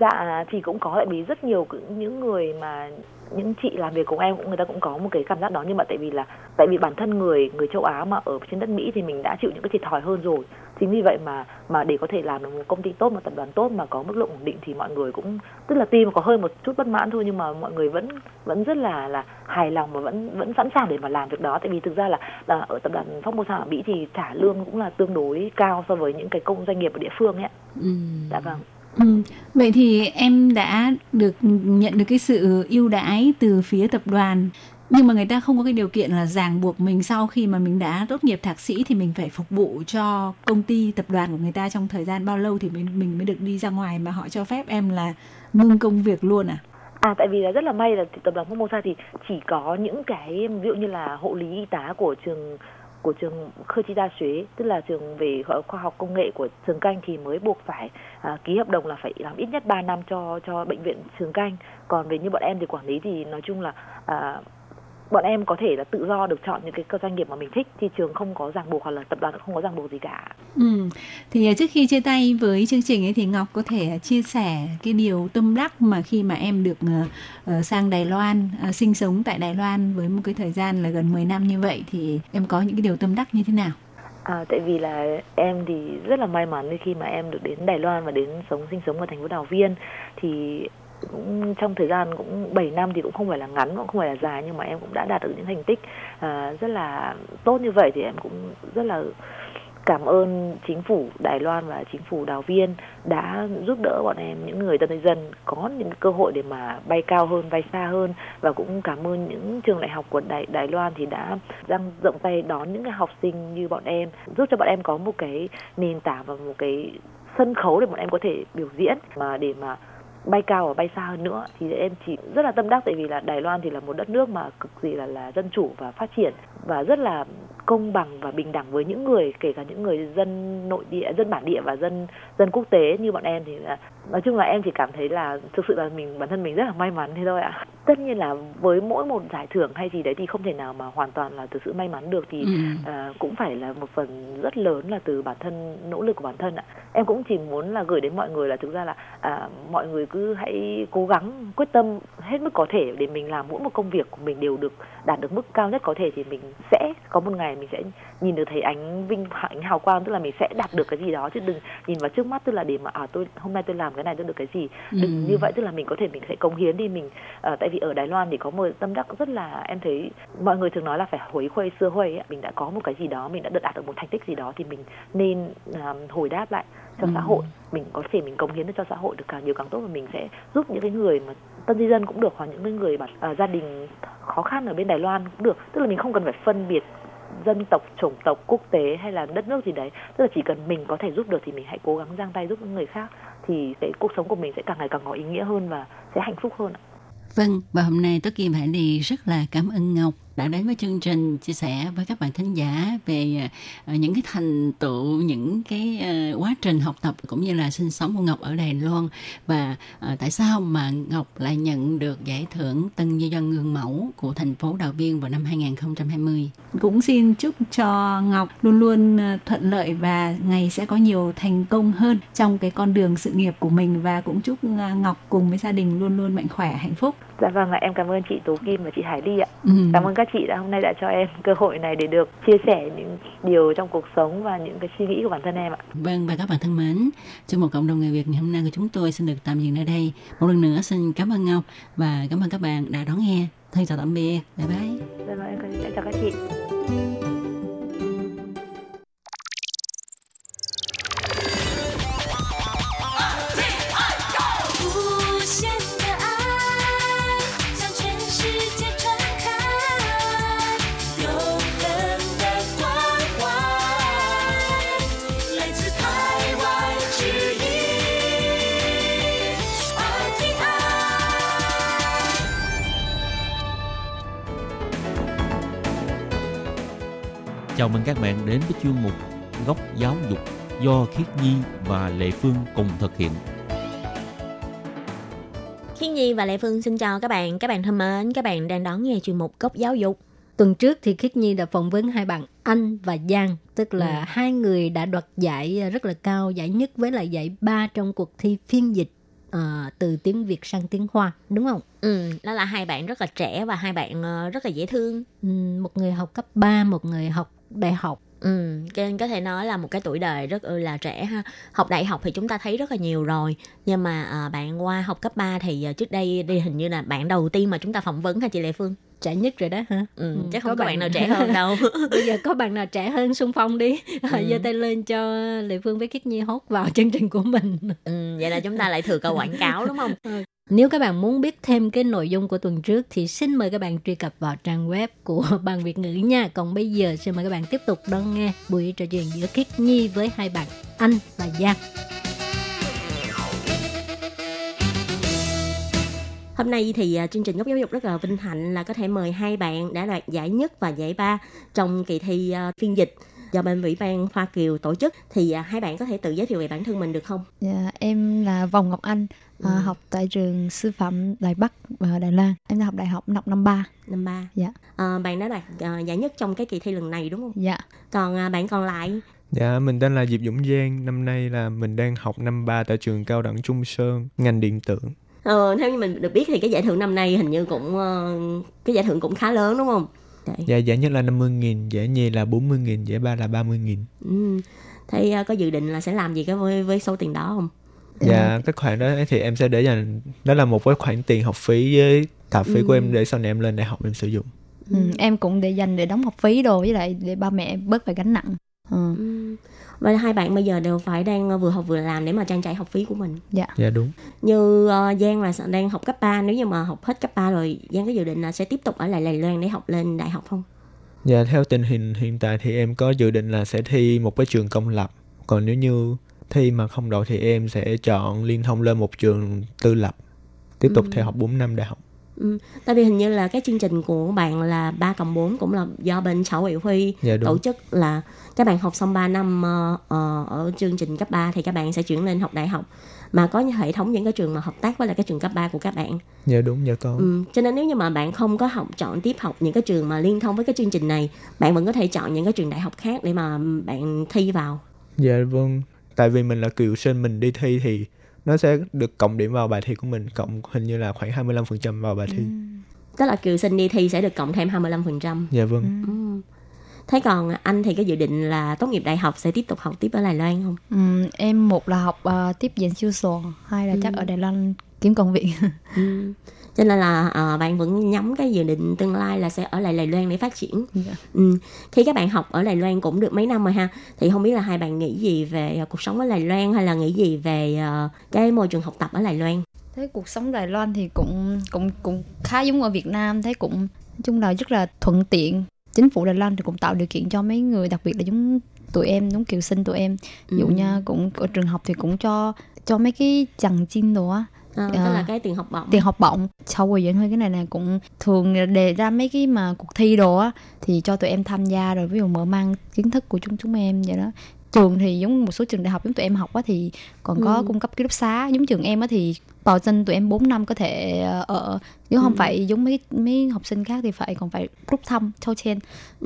dạ thì cũng có tại vì rất nhiều những người mà những chị làm việc cùng em cũng người ta cũng có một cái cảm giác đó nhưng mà tại vì là tại vì bản thân người người châu Á mà ở trên đất Mỹ thì mình đã chịu những cái thiệt thòi hơn rồi. Chính vì vậy mà mà để có thể làm được một công ty tốt một tập đoàn tốt mà có mức độ ổn định thì mọi người cũng tức là mà có hơi một chút bất mãn thôi nhưng mà mọi người vẫn vẫn rất là là hài lòng và vẫn vẫn sẵn sàng để mà làm việc đó. Tại vì thực ra là là ở tập đoàn Formosa ở Mỹ thì trả lương cũng là tương đối cao so với những cái công doanh nghiệp ở địa phương ấy ừ. dạ vâng Ừ. Vậy thì em đã được nhận được cái sự ưu đãi từ phía tập đoàn nhưng mà người ta không có cái điều kiện là ràng buộc mình sau khi mà mình đã tốt nghiệp thạc sĩ thì mình phải phục vụ cho công ty tập đoàn của người ta trong thời gian bao lâu thì mình mình mới được đi ra ngoài mà họ cho phép em là ngưng công việc luôn à? À tại vì là rất là may là tập đoàn Formosa thì chỉ có những cái, ví dụ như là hộ lý y tá của trường của trường Khơ Chi Đa Xuế tức là trường về khoa học công nghệ của trường canh thì mới buộc phải à, ký hợp đồng là phải làm ít nhất 3 năm cho cho bệnh viện trường canh. Còn về như bọn em thì quản lý thì nói chung là à, bọn em có thể là tự do được chọn những cái cơ doanh nghiệp mà mình thích thì trường không có ràng buộc hoặc là tập đoàn cũng không có ràng buộc gì cả Ừ. Thì à, trước khi chia tay với chương trình ấy thì Ngọc có thể à, chia sẻ cái điều tâm đắc mà khi mà em được ờ, ờ, sang Đài Loan ờ, sinh sống tại Đài Loan với một cái thời gian là gần 10 năm như vậy thì em có những cái điều tâm đắc như thế nào? À, tại vì là em thì rất là may mắn khi mà em được đến Đài Loan và đến sống sinh sống ở thành phố Đào Viên thì cũng trong thời gian cũng 7 năm thì cũng không phải là ngắn cũng không phải là dài nhưng mà em cũng đã đạt được những thành tích à, rất là tốt như vậy thì em cũng rất là cảm ơn chính phủ Đài Loan và chính phủ Đào Viên đã giúp đỡ bọn em những người tân dân có những cơ hội để mà bay cao hơn, bay xa hơn. Và cũng cảm ơn những trường đại học của Đài Đài Loan thì đã dang rộng tay đón những cái học sinh như bọn em, giúp cho bọn em có một cái nền tảng và một cái sân khấu để bọn em có thể biểu diễn. Mà để mà bay cao và bay xa hơn nữa. Thì em chỉ rất là tâm đắc, tại vì là Đài Loan thì là một đất nước mà cực kỳ là là dân chủ và phát triển. Và rất là công bằng và bình đẳng với những người kể cả những người dân nội địa dân bản địa và dân dân quốc tế như bọn em thì là nói chung là em chỉ cảm thấy là thực sự là mình bản thân mình rất là may mắn thế thôi ạ tất nhiên là với mỗi một giải thưởng hay gì đấy thì không thể nào mà hoàn toàn là từ sự may mắn được thì Ừ. à, cũng phải là một phần rất lớn là từ bản thân nỗ lực của bản thân ạ em cũng chỉ muốn là gửi đến mọi người là thực ra là à, mọi người cứ hãy cố gắng quyết tâm hết mức có thể để mình làm mỗi một công việc của mình đều được đạt được mức cao nhất có thể thì mình sẽ có một ngày mình sẽ nhìn được thấy ánh vinh ánh hào quang tức là mình sẽ đạt được cái gì đó. Chứ đừng nhìn vào trước mắt tức là để mà à tôi hôm nay tôi làm cái này tôi được cái gì. Đừng Ừ. như vậy tức là mình có thể mình sẽ cống hiến đi mình à, tại vì ở Đài Loan thì có một tâm đắc rất là em thấy mọi người thường nói là phải hối khuây xưa huây mình đã có một cái gì đó mình đã được đạt được một thành tích gì đó thì mình nên à, hồi đáp lại cho Ừ. xã hội. Mình có thể mình cống hiến được cho xã hội được càng nhiều càng tốt và mình sẽ giúp những cái người mà tân di dân cũng được hoặc những cái người mà à, gia đình khó khăn ở bên Đài Loan cũng được. Tức là mình không cần phải phân biệt dân tộc chủng tộc quốc tế hay là đất nước gì đấy tức là chỉ cần mình có thể giúp được thì mình hãy cố gắng giang tay giúp những người khác thì cái cuộc sống của mình sẽ càng ngày càng có ý nghĩa hơn và sẽ hạnh phúc hơn ạ. Vâng, và hôm nay Tố Kim Hải Ly rất là cảm ơn Ngọc đã đến với chương trình chia sẻ với các bạn thính giả về ờ, những cái thành tựu, những cái ờ, quá trình học tập cũng như là sinh sống của Ngọc ở Đài Loan và ờ, tại sao mà Ngọc lại nhận được giải thưởng Tân Di dân gương mẫu của thành phố Đào Viên vào năm 2020. Cũng xin chúc cho Ngọc luôn luôn thuận lợi và ngày sẽ có nhiều thành công hơn trong cái con đường sự nghiệp của mình và cũng chúc Ngọc cùng với gia đình luôn luôn mạnh khỏe, hạnh phúc. Dạ vâng ạ, em cảm ơn chị Tố Kim và chị Hải Ly ạ. Ừ. Cảm ơn các chị đã hôm nay đã cho em cơ hội này để được chia sẻ những điều trong cuộc sống và những cái suy nghĩ của bản thân em ạ. Vâng và các bạn thân mến, trong một cộng đồng người Việt ngày hôm nay của chúng tôi xin được tạm dừng nơi đây. Một lần nữa xin cảm ơn Ngọc và cảm ơn các bạn đã đón nghe. Thân chào tạm biệt. Bye bye. Dạ vâng, em chào các chị. Mừng các bạn đến với chuyên mục Góc giáo dục do Khiết Nhi và Lệ Phương cùng thực hiện. Khiết Nhi và Lệ Phương xin chào các bạn. Các bạn thân mến, các bạn đang đón nghe chuyên mục Góc giáo dục. Tuần trước thì Khiết Nhi đã phỏng vấn hai bạn Anh và Giang, tức là Ừ. hai người đã đoạt giải rất là cao, giải nhất với lại giải ba trong cuộc thi phiên dịch ờ, từ tiếng Việt sang tiếng Hoa, đúng không? Ừ, đó là hai bạn rất là trẻ và hai bạn ờ, rất là dễ thương. Ừ, một người học cấp 3, một người học đại học. Ừ, nên có thể nói là một cái tuổi đời rất ư là trẻ ha. Học đại học thì chúng ta thấy rất là nhiều rồi. Nhưng mà à, bạn qua học cấp 3 thì à, trước đây đi hình như là bạn đầu tiên mà chúng ta phỏng vấn ha chị Lệ Phương. Trẻ nhất rồi đó hả? Ừ, Ừ, chắc có không có bạn bạn- nào trẻ hơn đâu. [LAUGHS] Bây giờ có bạn nào trẻ hơn xung phong đi. Ừ. [LAUGHS] giơ tay lên cho Lệ Phương với Khiết Nhi hốt vào chương trình của mình. ừ, vậy là chúng ta lại thừa câu quảng cáo đúng không? [LAUGHS] Nếu các bạn muốn biết thêm cái nội dung của tuần trước thì xin mời các bạn truy cập vào trang web của [LAUGHS] Ban Việt ngữ nha. Còn bây giờ xin mời các bạn tiếp tục đón nghe buổi trò chuyện giữa Khiết Nhi với hai bạn Anh và Giang. Hôm nay thì à, chương trình Góc Giáo dục rất là vinh hạnh là có thể mời hai bạn đã đoạt giải nhất và giải ba trong kỳ thi à, phiên dịch do bên Ủy ban Hoa Kiều tổ chức thì à, hai bạn có thể tự giới thiệu về bản thân mình được không? Dạ, em là Vòng Ngọc Anh, à, Ừ. học tại trường sư phạm Đài Bắc và Đài Loan. Em đang học đại học năm năm ba. Năm ba. Dạ. À, bạn đã đoạt à, giải nhất trong cái kỳ thi lần này đúng không? Dạ. Còn à, bạn còn lại Dạ, mình tên là Diệp Dũng Giang. Năm nay là mình đang học năm 3 tại trường cao đẳng Trung Sơn, ngành điện tử. Ờ, theo như mình được biết thì cái giải thưởng năm nay hình như cũng ờ, cái giải thưởng cũng khá lớn đúng không? Đấy. Dạ, giải nhất là 50.000, giải nhì là 40.000, giải ba là 30.000. Ừ. Thế ờ, có dự định là sẽ làm gì cái với với số tiền đó không? Dạ, cái khoản đó thì em sẽ để dành, đó là một cái khoản tiền học phí với tạp phí của Ừ. em để sau này em lên đại học em sử dụng. Ừ, em cũng để dành để đóng học phí đồ với lại để ba mẹ bớt phải gánh nặng. Ừ. Ừ. Và hai bạn bây giờ đều phải đang ờ, vừa học vừa làm để mà trang trải học phí của mình. Dạ. Dạ đúng. Như ờ, Giang là đang học cấp 3 nếu như mà học hết cấp 3 rồi Giang có dự định là sẽ tiếp tục ở lại Đài Loan để học lên đại học không? Dạ, theo tình hình hiện tại thì em có dự định là sẽ thi một cái trường công lập. Còn nếu như thi mà không đậu thì em sẽ chọn liên thông lên một trường tư lập. Tiếp tục Ừ. theo học 4 năm đại học. Ừ. Tại vì hình như là cái chương trình của bạn là 3 cộng 4 cũng là do bên Sở Ủy Huy Dạ đúng. tổ chức là các bạn học xong 3 năm ờ, ở chương trình cấp 3 thì các bạn sẽ chuyển lên học đại học mà có hệ thống những cái trường mà hợp tác với lại cái trường cấp 3 của các bạn. Dạ đúng, dạ con. Ừ. Cho nên nếu như mà bạn không có học chọn tiếp học những cái trường mà liên thông với cái chương trình này, bạn vẫn có thể chọn những cái trường đại học khác để mà bạn thi vào. Dạ vâng, tại vì mình là cựu sinh mình đi thi thì nó sẽ được cộng điểm vào bài thi của mình, cộng hình như là khoảng 25% vào bài thi. Tức là kiều sinh đi thi sẽ được cộng thêm 25%. Dạ vâng. Ừ. Thế còn anh thì có dự định là tốt nghiệp đại học sẽ tiếp tục học tiếp ở Đài Loan không? Ừ, em một là học ờ, tiếp diễn siêu sò, hai là chắc Ừ. ở Đài Loan kiếm công việc. Ừ. Cho nên là ờ, bạn vẫn nhắm cái dự định tương lai là sẽ ở lại Đài Loan để phát triển. Dạ. Ừ. Khi các bạn học ở Đài Loan cũng được mấy năm rồi ha, thì không biết là hai bạn nghĩ gì về ờ, cuộc sống ở Đài Loan hay là nghĩ gì về ờ, cái môi trường học tập ở Đài Loan? Thế cuộc sống Đài Loan thì cũng cũng cũng khá giống ở Việt Nam, thấy cũng nói chung là rất là thuận tiện. Chính phủ Đài Loan thì cũng tạo điều kiện cho mấy người đặc biệt là giống tụi em, giống kiều sinh tụi em. Ví dụ Ừ. nha, cũng ở trường học thì cũng cho cho mấy cái chằng chinh đồ á, Ờ, tức À. là cái tiền học bổng. tiền học bổng sau rồi dẫn hơi cái này là cũng thường đề ra mấy cái mà cuộc thi đồ á thì cho tụi em tham gia rồi ví dụ mở mang kiến thức của chúng chúng em vậy đó trường thì giống một số trường đại học giống tụi em học á thì còn có Ừ. cung cấp ký túc xá giống trường em á thì vào sinh tụi em 4 năm có thể ờ, ở nếu không Ừ. phải giống mấy mấy học sinh khác thì phải còn phải rút thăm cho trên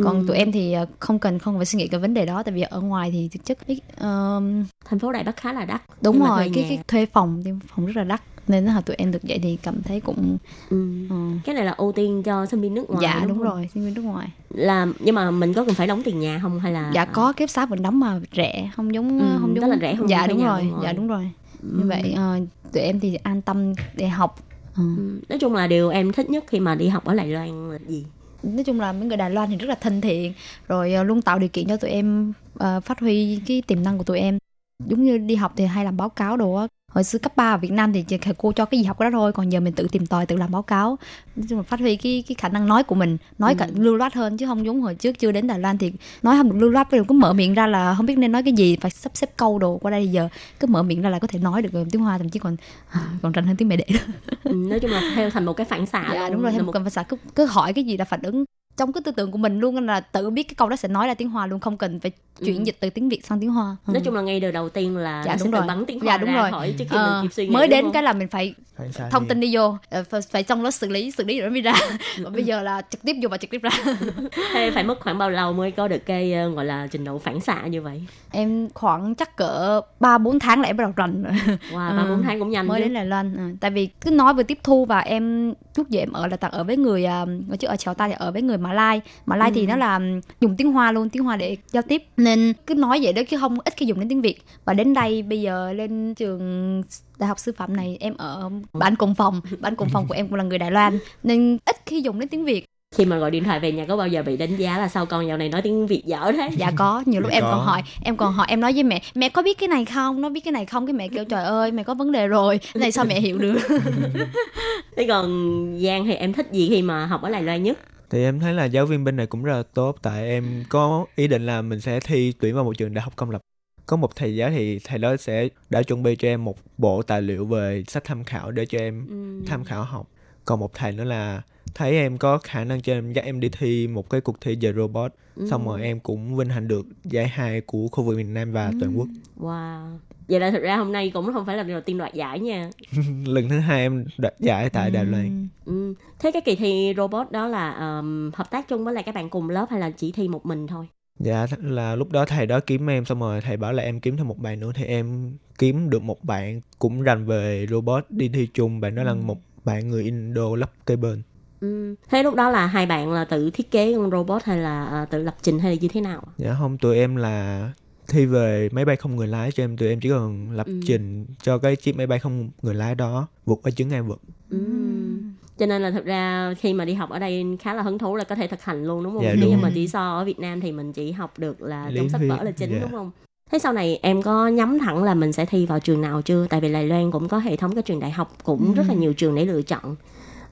còn Ừ. tụi em thì ờ, không cần không phải suy nghĩ cái vấn đề đó tại vì ở ngoài thì thực chất ờm, Thành phố Đài Bắc khá là đắt. đúng rồi cái, cái thuê phòng thì phòng rất là đắt nên là tụi em được vậy thì cảm thấy cũng Ừ. ừ, Cái này là ưu tiên cho sinh viên nước ngoài dạ đúng, không? rồi sinh viên nước ngoài Là nhưng mà mình có cần phải đóng tiền nhà không hay là dạ có kiếp sát vẫn đóng mà rẻ không giống Ừ, không giống là rẻ hơn dạ đúng rồi ngoài. dạ đúng rồi Ừ. như vậy ờ, tụi em thì an tâm để học Ừ. Nói chung là điều em thích nhất khi mà đi học ở Đài Loan là gì? nói chung là mấy người Đài Loan thì rất là thân thiện rồi ờ, luôn tạo điều kiện cho tụi em ờ, phát huy cái tiềm năng của tụi em giống như đi học thì hay làm báo cáo đồ á hồi xưa cấp 3 ở Việt Nam thì thầy cô cho cái gì học cái đó thôi còn giờ mình tự tìm tòi tự làm báo cáo. Nói chung là phát huy cái cái khả năng nói của mình nói cả lưu loát hơn chứ không giống hồi trước chưa đến Đài Loan thì nói không được lưu loát cứ mở miệng ra là không biết nên nói cái gì phải sắp xếp câu đồ qua đây giờ. Cứ mở miệng ra là có thể nói được tiếng Hoa thậm chí còn [LAUGHS] còn rành hơn tiếng mẹ đẻ. Ừ, nói chung là theo thành một cái phản xạ dạ đúng rồi thêm một một phải xả cứ, cứ hỏi cái gì là phản ứng trong cái tư tưởng của mình luôn là tự biết cái câu đó sẽ nói là tiếng Hoa luôn không cần phải chuyển Ừ. dịch từ tiếng Việt sang tiếng Hoa. Ừ. nói chung là ngay từ đầu tiên là Dạ, đúng rồi. bắn tiếng Dạ, Hoa đúng ra rồi. khỏi trước khi Ờ, mình kịp suy nghĩ mới đến không? cái là mình phải thông tin đi vô ờ, phải, trong đó xử lý xử lý rồi mới ra [LAUGHS] còn bây giờ là trực tiếp vô và trực tiếp ra [LAUGHS] Thế phải mất khoảng bao lâu mới có được cái ờ, gọi là trình độ phản xạ như vậy em khoảng chắc cỡ ba bốn tháng là em bắt đầu rành rồi [LAUGHS] wow ba Ừ. bốn tháng cũng nhanh mới chứ đến Đài Loan ừ. tại vì cứ nói vừa tiếp thu và em trước giờ em ở là toàn ở với người à, ở trước ở Chào Ta thì ở với người Mã Lai. Mã Lai thì Ừ. nó là um, dùng tiếng Hoa luôn tiếng Hoa để giao tiếp. Nên cứ nói vậy đó chứ không ít khi dùng đến tiếng Việt. Và đến đây bây giờ lên trường đại học sư phạm này em ở bạn cùng phòng. Bạn cùng phòng của em cũng là người Đài Loan. Nên ít khi dùng đến tiếng Việt. Khi mà gọi điện thoại về nhà có bao giờ bị đánh giá là sao con dạo này nói tiếng Việt dở thế? Dạ có nhiều lúc Dạ em có. còn hỏi em còn hỏi em nói với mẹ mẹ có biết cái này không? Nó biết cái này không? Cái mẹ kêu trời ơi mẹ có vấn đề rồi. Cái này sao mẹ hiểu được? [LAUGHS] Thế còn Giang thì em thích gì khi mà học ở Đài Loan nhất thì em thấy là giáo viên bên này cũng rất là tốt tại em có ý định là mình sẽ thi tuyển vào một trường đại học công lập. Có một thầy giáo thì thầy đó sẽ đã chuẩn bị cho em một bộ tài liệu về sách tham khảo để cho em Ừ. tham khảo học. Còn một thầy nữa là thấy em có khả năng cho em dắt em đi thi một cái cuộc thi về robot. Xong rồi em cũng vinh hạnh được giải hai của khu vực miền Nam và toàn quốc. Wow vậy là thực ra hôm nay cũng không phải là lần đầu tiên đoạt giải nha. [LAUGHS] Lần thứ hai em đoạt giải tại Đài Loan. Ừ. thế cái kỳ thi robot đó là ờm, hợp tác chung với lại các bạn cùng lớp hay là chỉ thi một mình thôi? Dạ là lúc đó thầy đó kiếm em xong rồi thầy bảo là em kiếm thêm một bạn nữa thì em kiếm được một bạn cũng rành về robot đi thi chung. Bạn đó là một bạn người Indo lắp kế bên. Ừ. thế lúc đó là hai bạn là tự thiết kế con robot hay là ờ, tự lập trình hay là như thế nào? Dạ không tụi em là thi về máy bay không người lái cho em tụi em chỉ cần lập Ừ. trình cho cái chiếc máy bay không người lái đó vượt qua chướng ngại vật ừ. cho nên là thực ra khi mà đi học ở đây khá là hứng thú là có thể thực hành luôn đúng không Dạ, đúng. như mà chỉ so ở Việt Nam thì mình chỉ học được là Lý trong sách vở là chính dạ. đúng không thế sau này em có nhắm thẳng là mình sẽ thi vào trường nào chưa tại vì Đài Loan cũng có hệ thống các trường đại học cũng rất là nhiều trường để lựa chọn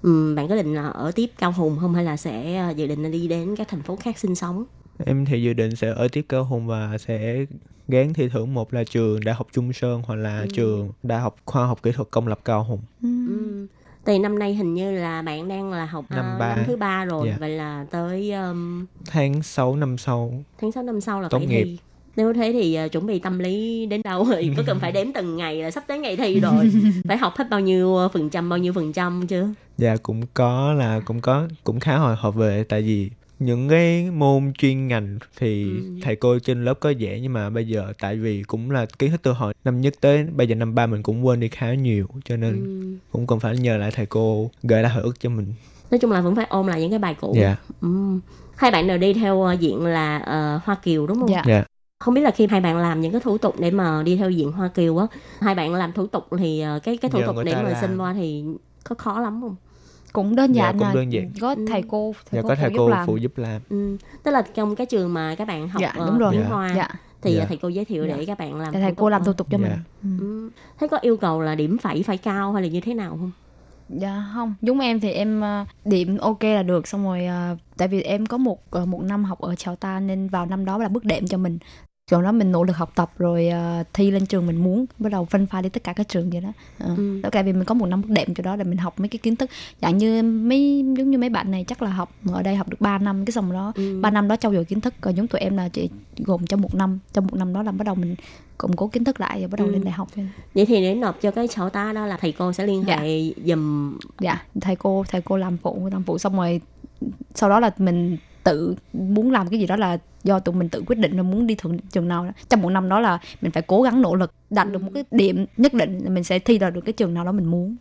Ừm, bạn có định là ở tiếp Cao Hùng không hay là sẽ dự định là đi đến các thành phố khác sinh sống em thì dự định sẽ ở tiếp cao hùng và sẽ gán thi thử một là trường đại học Trung Sơn hoặc là Ừ. trường đại học khoa học kỹ thuật công lập cao hùng Ừm. Thì năm nay hình như là bạn đang là học Năm ờ, ba. năm thứ ba rồi Dạ. vậy là tới ờm, tháng 6 năm sau tháng 6 năm sau là Tốt phải nghiệp. thi nếu thế thì ờ, chuẩn bị tâm lý đến đâu thì có cần phải đếm từng ngày là sắp tới ngày thi rồi [LAUGHS] phải học hết bao nhiêu ờ, phần trăm bao nhiêu phần trăm chưa Dạ cũng có là cũng có cũng khá hồi hộp về tại vì những cái môn chuyên ngành thì Ừ. thầy cô trên lớp có dễ nhưng mà bây giờ tại vì cũng là kiến thức từ hồi năm nhất tới bây giờ năm ba mình cũng quên đi khá nhiều cho nên Ừm. cũng cần phải nhờ lại thầy cô gợi lại hồi ức cho mình. nói chung là vẫn phải ôm lại những cái bài cũ Dạ. Ừm. hai bạn đều đi theo ờ, diện là ờ, Hoa Kiều đúng không Dạ. Dạ. không biết là khi hai bạn làm những cái thủ tục để mà đi theo diện Hoa Kiều á hai bạn làm thủ tục thì ờ, cái cái thủ Nhờ tục để mà xin qua thì có khó lắm không cũng đơn Dạ, giản cũng à. đơn giản. có thầy cô thầy Dạ cô có thầy phụ cô giúp làm phụ giúp làm. Ừ. Tức là trong cái trường mà các bạn học Dạ, đúng rồi. tiếng Dạ. Hoa dạ thì Dạ. thầy cô giới thiệu Dạ. để các bạn làm thầy cô làm thủ tục cho Dạ. mình ừ. Ừ. Thế có yêu cầu là điểm phẩy phải cao hay là như thế nào không? Dạ không, giống em thì em ờ, điểm ok là được xong rồi ờ, tại vì em có một ờ, một năm học ở Chào Ta nên vào năm đó là bước đệm cho mình. Rồi đó mình nỗ lực học tập rồi ờ, thi lên trường mình muốn, bắt đầu phân pha đi tất cả các trường vậy đó. Ờ, Ừ. Tại vì mình có một năm đệm cho đó để mình học mấy cái kiến thức dạng như mấy giống như mấy bạn này chắc là học ở đây học được 3 năm cái xong đó Ừ. 3 năm đó trau dồi kiến thức còn giống tụi em là chỉ gồm trong một năm trong một năm đó là bắt đầu mình củng cố kiến thức lại rồi bắt đầu Ừ. lên đại học. Vậy thì để nộp cho cái sổ ta đó là thầy cô sẽ liên Dạ. hệ dùm dạ thầy cô thầy cô làm phụ làm phụ xong rồi sau đó là mình tự muốn làm cái gì đó là do tụi mình tự quyết định là muốn đi thường trường nào đó. trong một năm đó là mình phải cố gắng nỗ lực đạt được một cái điểm nhất định là mình sẽ thi vào được cái trường nào đó mình muốn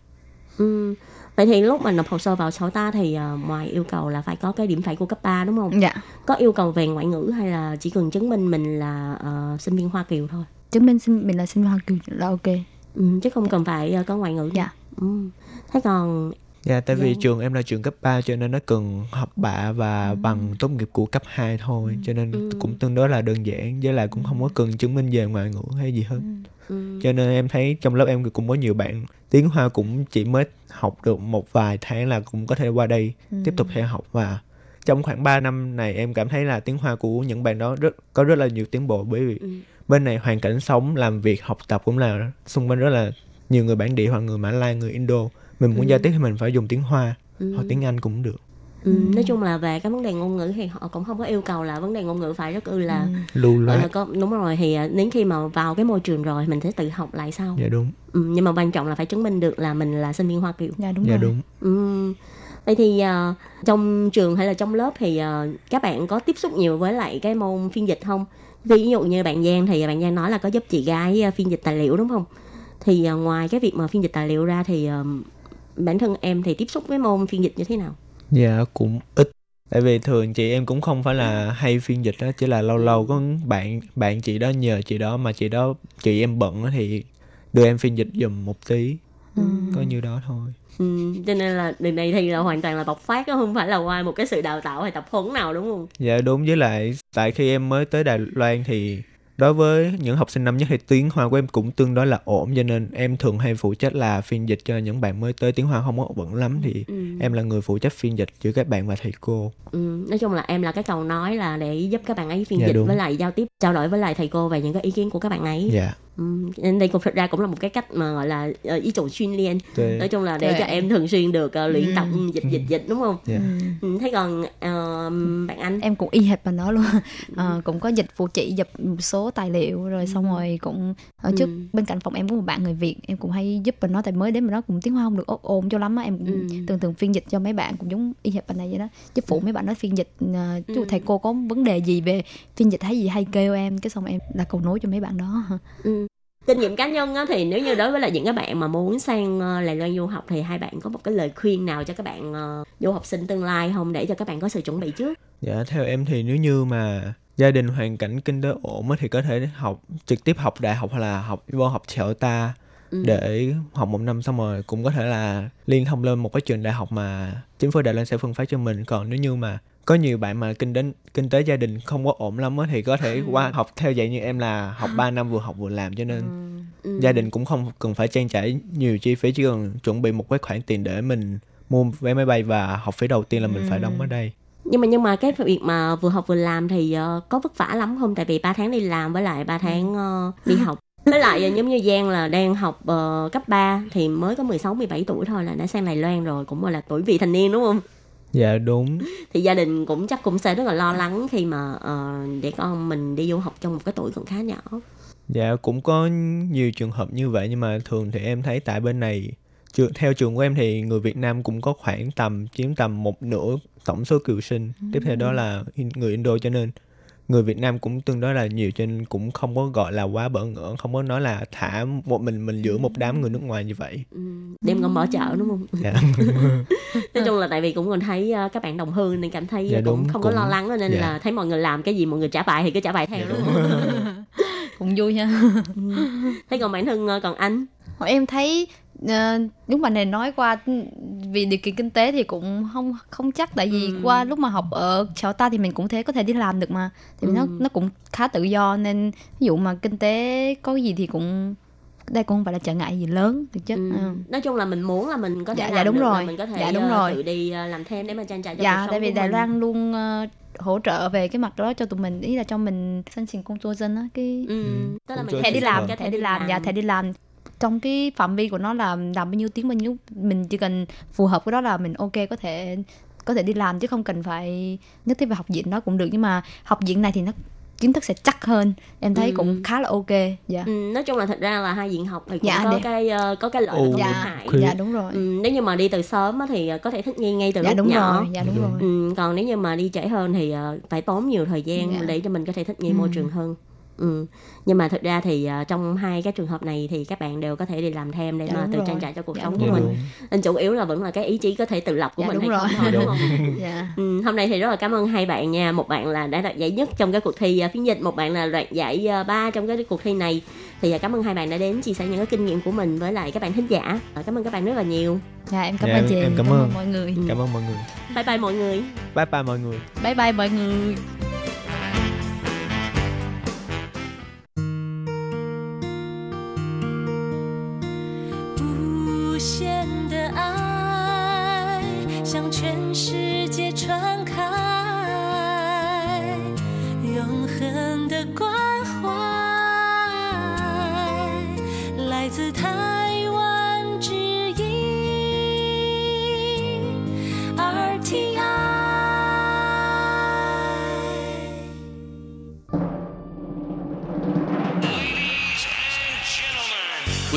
ừ. Vậy thì lúc mà nộp hồ sơ vào sổ ta thì ờ, ngoài yêu cầu là phải có cái điểm phẩy của cấp 3 đúng không? dạ Có yêu cầu về ngoại ngữ hay là chỉ cần chứng minh mình là ờ, sinh viên Hoa Kiều thôi? chứng minh sinh mình là sinh viên hoa kỳ là ok Ừ, chứ không cần phải ờ, có ngoại ngữ. Dạ. Ừ. Thế còn Dạ tại vì Dạ. trường em là trường cấp 3 cho nên nó cần học bạ và bằng tốt nghiệp của cấp 2 thôi cho nên Ừ. cũng tương đối là đơn giản với lại cũng không có cần chứng minh về ngoại ngữ hay gì hết. ừ. cho nên em thấy trong lớp em cũng có nhiều bạn tiếng hoa cũng chỉ mới học được một vài tháng là cũng có thể qua đây tiếp tục theo học và trong khoảng 3 năm này em cảm thấy là tiếng hoa của những bạn đó rất có rất là nhiều tiến bộ bởi vì Ừ. bên này hoàn cảnh sống làm việc học tập cũng là xung quanh rất là nhiều người bản địa hoặc người mã lai người indo mình muốn Ừ. giao tiếp thì mình phải dùng tiếng hoa Ừ. hoặc tiếng anh cũng được. Ừ, nói chung là về cái vấn đề ngôn ngữ thì họ cũng không có yêu cầu là vấn đề ngôn ngữ phải rất ư là Ừ. lưu là loát. có đúng rồi thì à, đến khi mà vào cái môi trường rồi mình sẽ tự học lại sau. Dạ đúng. Ừ, nhưng mà quan trọng là phải chứng minh được là mình là sinh viên hoa kiều. Dạ đúng dạ rồi. đúng. Ừ. vậy thì à, trong trường hay là trong lớp thì à, các bạn có tiếp xúc nhiều với lại cái môn phiên dịch không? Ví dụ như bạn Giang thì bạn Giang nói là có giúp chị gái phiên dịch tài liệu đúng không? Thì à, ngoài cái việc mà phiên dịch tài liệu ra thì à, bản thân em thì tiếp xúc với môn phiên dịch như thế nào? Dạ cũng ít. Tại vì thường chị em cũng không phải là hay phiên dịch đó chỉ là lâu lâu có bạn bạn chị đó nhờ chị đó mà chị đó chị em bận thì đưa em phiên dịch giùm một tí. Ừ. có như đó thôi. Ừ, cho nên là đường này thì là hoàn toàn là bộc phát đó không phải là qua một cái sự đào tạo hay tập huấn nào đúng không? dạ đúng. Với lại tại khi em mới tới Đài Loan thì đối với những học sinh năm nhất thì tiếng Hoa của em cũng tương đối là ổn cho nên em thường hay phụ trách là phiên dịch cho những bạn mới tới tiếng Hoa không có vững lắm thì Ừ. em là người phụ trách phiên dịch giữa các bạn và thầy cô Ừ, nói chung là em là cái cầu nói là để giúp các bạn ấy phiên Dạ, dịch đúng. với lại giao tiếp trao đổi với lại thầy cô về những cái ý kiến của các bạn ấy. dạ Ừ, nên đây cũng thực ra cũng là một cái cách mà gọi là uh, ý chủ chuyên liên. Nói chung là để cho em thường xuyên được ờ, luyện Ừ. tập dịch dịch dịch đúng không? dạ. Ừ, thế còn ờ, bạn anh? Em cũng y hệt bằng đó luôn. Ờ, cũng có dịch phụ chỉ dịch một số tài liệu rồi xong rồi cũng ở trước bên cạnh phòng em có một bạn người việt em cũng hay giúp bằng nó tại mới đến mà nó cũng tiếng hoa không được ổn ổn cho lắm á em cũng thường thường phiên dịch cho mấy bạn cũng giống y hệt bằng này vậy đó. Giúp phụ mấy bạn nói phiên dịch ờ, dụ Ừ. thầy cô có vấn đề gì về phiên dịch hay gì hay kêu em cái xong em là cầu nối cho mấy bạn đó. Ừ. kinh nghiệm cá nhân á, thì nếu như đối với lại những cái bạn mà muốn sang ờ, Đài Loan du học thì hai bạn có một cái lời khuyên nào cho các bạn ờ, du học sinh tương lai không để cho các bạn có sự chuẩn bị trước Dạ theo em thì nếu như mà gia đình hoàn cảnh kinh tế ổn thì có thể học trực tiếp học đại học hoặc là học vô học trợ ta Ừ. để học một năm xong rồi cũng có thể là liên thông lên một cái trường đại học mà chính phủ Đài Loan sẽ phân phát cho mình còn nếu như mà có nhiều bạn mà kinh tế kinh tế gia đình không có ổn lắm á thì có thể qua học theo dạy như em là học 3 năm vừa học vừa làm cho nên Ừ. gia đình cũng không cần phải trang trải nhiều chi phí chỉ cần chuẩn bị một cái khoản tiền để mình mua vé máy bay và học phí đầu tiên là mình phải đóng ở đây. Nhưng mà nhưng mà cái việc mà vừa học vừa làm thì ờ, có vất vả lắm không? Tại vì 3 tháng đi làm với lại 3 tháng ờ, đi học. Với lại ờ, giống như Giang là đang học ờ, cấp 3 thì mới có 16 17 tuổi thôi là đã sang Đài Loan rồi cũng gọi là tuổi vị thành niên đúng không dạ đúng. [LAUGHS] Thì gia đình cũng chắc cũng sẽ rất là lo lắng khi mà ờ, để con mình đi du học trong một cái tuổi còn khá nhỏ. Dạ cũng có nhiều trường hợp như vậy nhưng mà thường thì em thấy tại bên này theo trường của em thì người Việt Nam cũng có khoảng tầm chiếm tầm một nửa tổng số cựu sinh. Tiếp theo đó là in- người Indo cho nên người Việt Nam cũng tương đối là nhiều cho nên cũng không có gọi là quá bỡ ngỡ, không có nói là thả một mình mình giữa một đám người nước ngoài như vậy. Ừ, đem con bỏ chợ đúng không? Dạ. [LAUGHS] nói chung là tại vì cũng còn thấy ờ, các bạn đồng hương nên cảm thấy Dạ, cũng đúng, không có cũng- lo lắng nên dạ. là thấy mọi người làm cái gì mọi người trả bài thì cứ trả bài theo. Dạ, đúng. Không [LAUGHS] [LAUGHS] cũng vui ha. Thế còn bản thân ờ, còn anh? Hồi em thấy ờ, lúc mà này nói qua vì điều kiện kinh tế thì cũng không không chắc tại vì Ừ. qua lúc mà học ở sở ta thì mình cũng thế có thể đi làm được mà thì Ừ. nó nó cũng khá tự do nên ví dụ mà kinh tế có gì thì cũng đây cũng không phải là trở ngại gì lớn thực chất Ừ. ừ. nói chung là mình muốn là mình có thể Dạ, làm dạ, đúng được, là rồi. mình có thể Dạ, đúng ờ, rồi. tự đi ờ, làm thêm để mà trang trải cho cuộc dạ sống tại vì của Đài mình. Loan luôn ờ, hỗ trợ về cái mặt đó cho tụi mình ý là cho mình申请工作证á cái ừ. Ừ. tức là Cũng mình cho thẻ đi chị làm vâng. cái thẻ đi làm dạ thẻ đi làm trong cái phạm vi của nó là làm bao nhiêu tiếng bao nhiêu mình chỉ cần phù hợp với đó là mình ok có thể có thể đi làm chứ không cần phải nhất thiết phải học viện đó cũng được. Nhưng mà học viện này thì nó kiến thức sẽ chắc hơn. Em thấy Ừ. cũng khá là ok dạ. Ừ, nói chung là thật ra là hai diện học thì cũng Dạ, có để- cái ờ, có cái lợi cái dạ hại. Khi- dạ đúng rồi. Ừ, nếu như mà đi từ sớm á thì ờ, có thể thích nghi ngay từ dạ lúc đúng nhỏ. rồi dạ đúng Đúng. rồi. Ừ, còn nếu như mà đi trễ hơn thì ờ, phải tốn nhiều thời gian Dạ. để cho mình có thể thích nghi môi Ừ. trường hơn ừ. nhưng mà thực ra thì ờ, trong hai cái trường hợp này thì các bạn đều có thể đi làm thêm để Dạ, mà tự rồi. trang trải cho cuộc Dạ, sống của Dạ mình nên chủ yếu là vẫn là cái ý chí có thể tự lập của Dạ, mình đúng hay rồi. không thôi Dạ, đúng đúng. không [LAUGHS] dạ Ừ, hôm nay thì rất là cảm ơn hai bạn nha một bạn là đã đoạt giải nhất trong cái cuộc thi uh, phiên dịch một bạn là đoạt giải uh, ba trong cái cuộc thi này thì uh, cảm ơn hai bạn đã đến chia sẻ những cái kinh nghiệm của mình với lại các bạn thính giả Uh, cảm ơn các bạn rất là nhiều dạ em cảm Dạ, ơn chị em cảm ơn. mọi người Cảm ơn mọi người. bye bye mọi người Bye bye mọi người. bye bye mọi người 无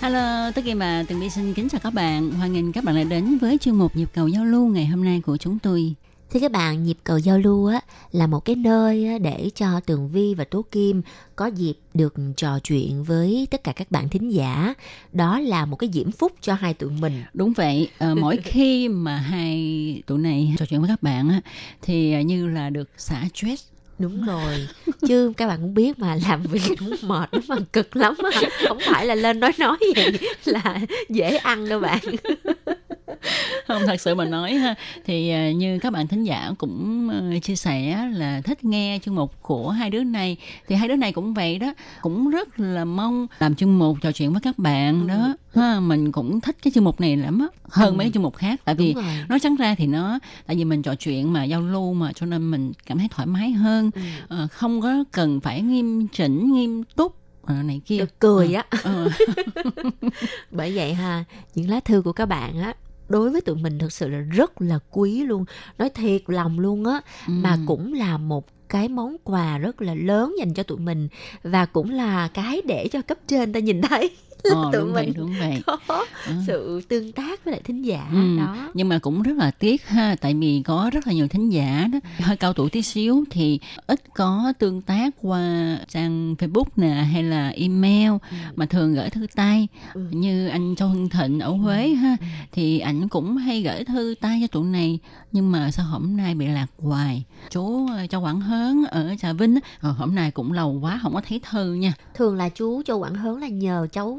Hello, Tố Kim và Tường Vi xin kính chào các bạn. Hoan nghênh các bạn đã đến với chuyên mục Nhịp cầu giao lưu ngày hôm nay của chúng tôi. Thưa các bạn, nhịp cầu giao lưu á là một cái nơi để cho Tường Vi và Tố Kim có dịp được trò chuyện với tất cả các bạn thính giả. Đó là một cái diễm phúc cho hai tụi mình. Đúng vậy, à, [LAUGHS] mỗi khi mà hai tụi này trò chuyện với các bạn á, thì à, như là được xả stress Đúng rồi, chứ các bạn cũng biết mà làm việc cũng mệt lắm mà cực lắm mà không phải là lên nói nói vậy là dễ ăn đâu bạn. [LAUGHS] không thật sự mà nói ha thì uh, như các bạn thính giả cũng uh, chia sẻ là thích nghe chương mục của hai đứa này thì hai đứa này cũng vậy đó cũng rất là mong làm chương mục trò chuyện với các bạn ừ. đó ha mình cũng thích cái chương mục này lắm á hơn ừ. mấy chương mục khác tại vì nói trắng ra thì nó tại vì mình trò chuyện mà giao lưu mà cho nên mình cảm thấy thoải mái hơn ừ. uh, không có cần phải nghiêm chỉnh nghiêm túc này kia được cười á ừ. [LAUGHS] bởi vậy ha những lá thư của các bạn á đối với tụi mình thực sự là rất là quý luôn nói thiệt lòng luôn á ừ. mà cũng là một cái món quà rất là lớn dành cho tụi mình và cũng là cái để cho cấp trên ta nhìn thấy là ờ, [LAUGHS] tụi đúng mình vậy, đúng vậy. có ừ. sự tương tác với lại thính giả ừ. đó nhưng mà cũng rất là tiếc ha tại vì có rất là nhiều thính giả đó hơi cao tuổi tí xíu thì ít có tương tác qua trang facebook nè hay là email ừ. mà thường gửi thư tay ừ. như anh châu hưng thịnh ở huế ừ. ha thì ảnh cũng hay gửi thư tay cho tụi này nhưng mà sao hôm nay bị lạc hoài chú ờ, châu quảng hớn ở trà vinh ờ, hôm nay cũng lâu quá không có thấy thư nha thường là chú châu quảng hớn là nhờ cháu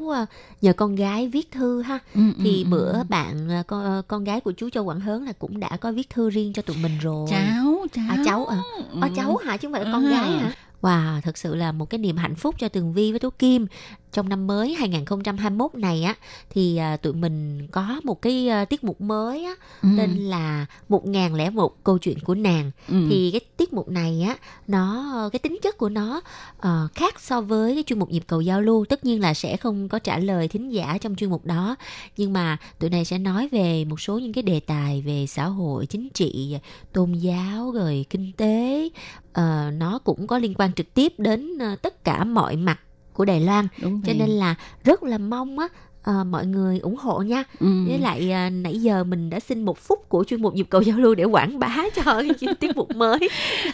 nhờ con gái viết thư ha. Ừ, thì ừ, bữa ừ. bạn ờ, con ờ, con gái của chú Châu Quảng Hớn là cũng đã có viết thư riêng cho tụi mình rồi. Cháu cháu à cháu. à, à cháu hả? Chứ không phải là con gái hả? Wow, thật sự là một cái niềm hạnh phúc cho Tường Vi với Tố Kim trong năm mới 2021 này á thì à, tụi mình có một cái à, tiết mục mới á ừ. tên là 1001 câu chuyện của nàng. Ừ. Thì cái tiết mục này á nó cái tính chất của nó uh, khác so với cái chuyên mục nhịp cầu giao lưu, tất nhiên là sẽ không có trả lời thính giả trong chuyên mục đó, nhưng mà tụi này sẽ nói về một số những cái đề tài về xã hội, chính trị, tôn giáo rồi kinh tế uh, nó cũng có liên quan trực tiếp đến uh, tất cả mọi mặt của Đài Loan. Cho nên là rất là mong á à, mọi người ủng hộ nha. Ừ. với lại à, nãy giờ mình đã xin một phút của chuyên mục nhịp cầu giao lưu để quảng bá cho [LAUGHS] cái tiết mục mới.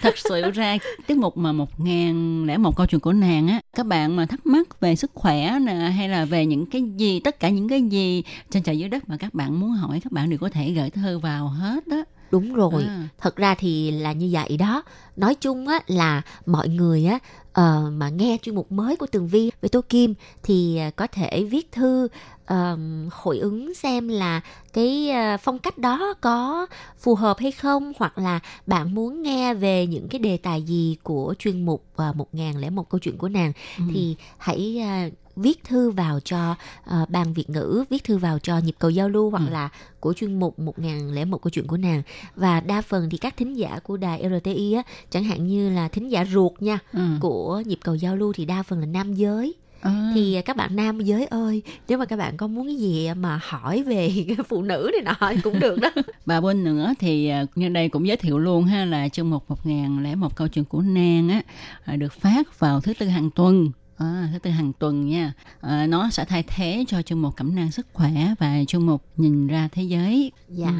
Thật sự ra tiết mục mà một ngàn lẻ một câu chuyện của nàng á các bạn mà thắc mắc về sức khỏe nè hay là về những cái gì tất cả những cái gì trên trời dưới đất mà các bạn muốn hỏi các bạn đều có thể gửi thư vào hết đó đúng rồi. À. thật ra thì là như vậy đó. Nói chung á là mọi người á uh, mà nghe chuyên mục mới của tường vi với tô kim thì à, có thể viết thư uh, hội ứng xem là cái uh, phong cách đó có phù hợp hay không hoặc là bạn muốn nghe về những cái đề tài gì của chuyên mục uh, lẻ một câu chuyện của nàng ừ. thì hãy uh, viết thư vào cho uh, ban Việt ngữ, viết thư vào cho nhịp cầu giao lưu hoặc ừ. là của chuyên mục một ngàn lẻ một câu chuyện của nàng và đa phần thì các thính giả của đài RTI á chẳng hạn như là thính giả ruột nha ừ. của nhịp cầu giao lưu thì đa phần là nam giới À. thì các bạn nam giới ơi nếu mà các bạn có muốn gì mà hỏi về [LAUGHS] phụ nữ thì nọ cũng được đó. [LAUGHS] Bà bên nữa thì à, nhân đây cũng giới thiệu luôn ha là trong một một ngàn lẻ một câu chuyện của nàng á à, được phát vào thứ tư hàng tuần. À, thứ tư hàng tuần nha. À, nó sẽ thay thế cho chương mục cẩm nang sức khỏe và chương mục nhìn ra thế giới. Dạ. Ừ.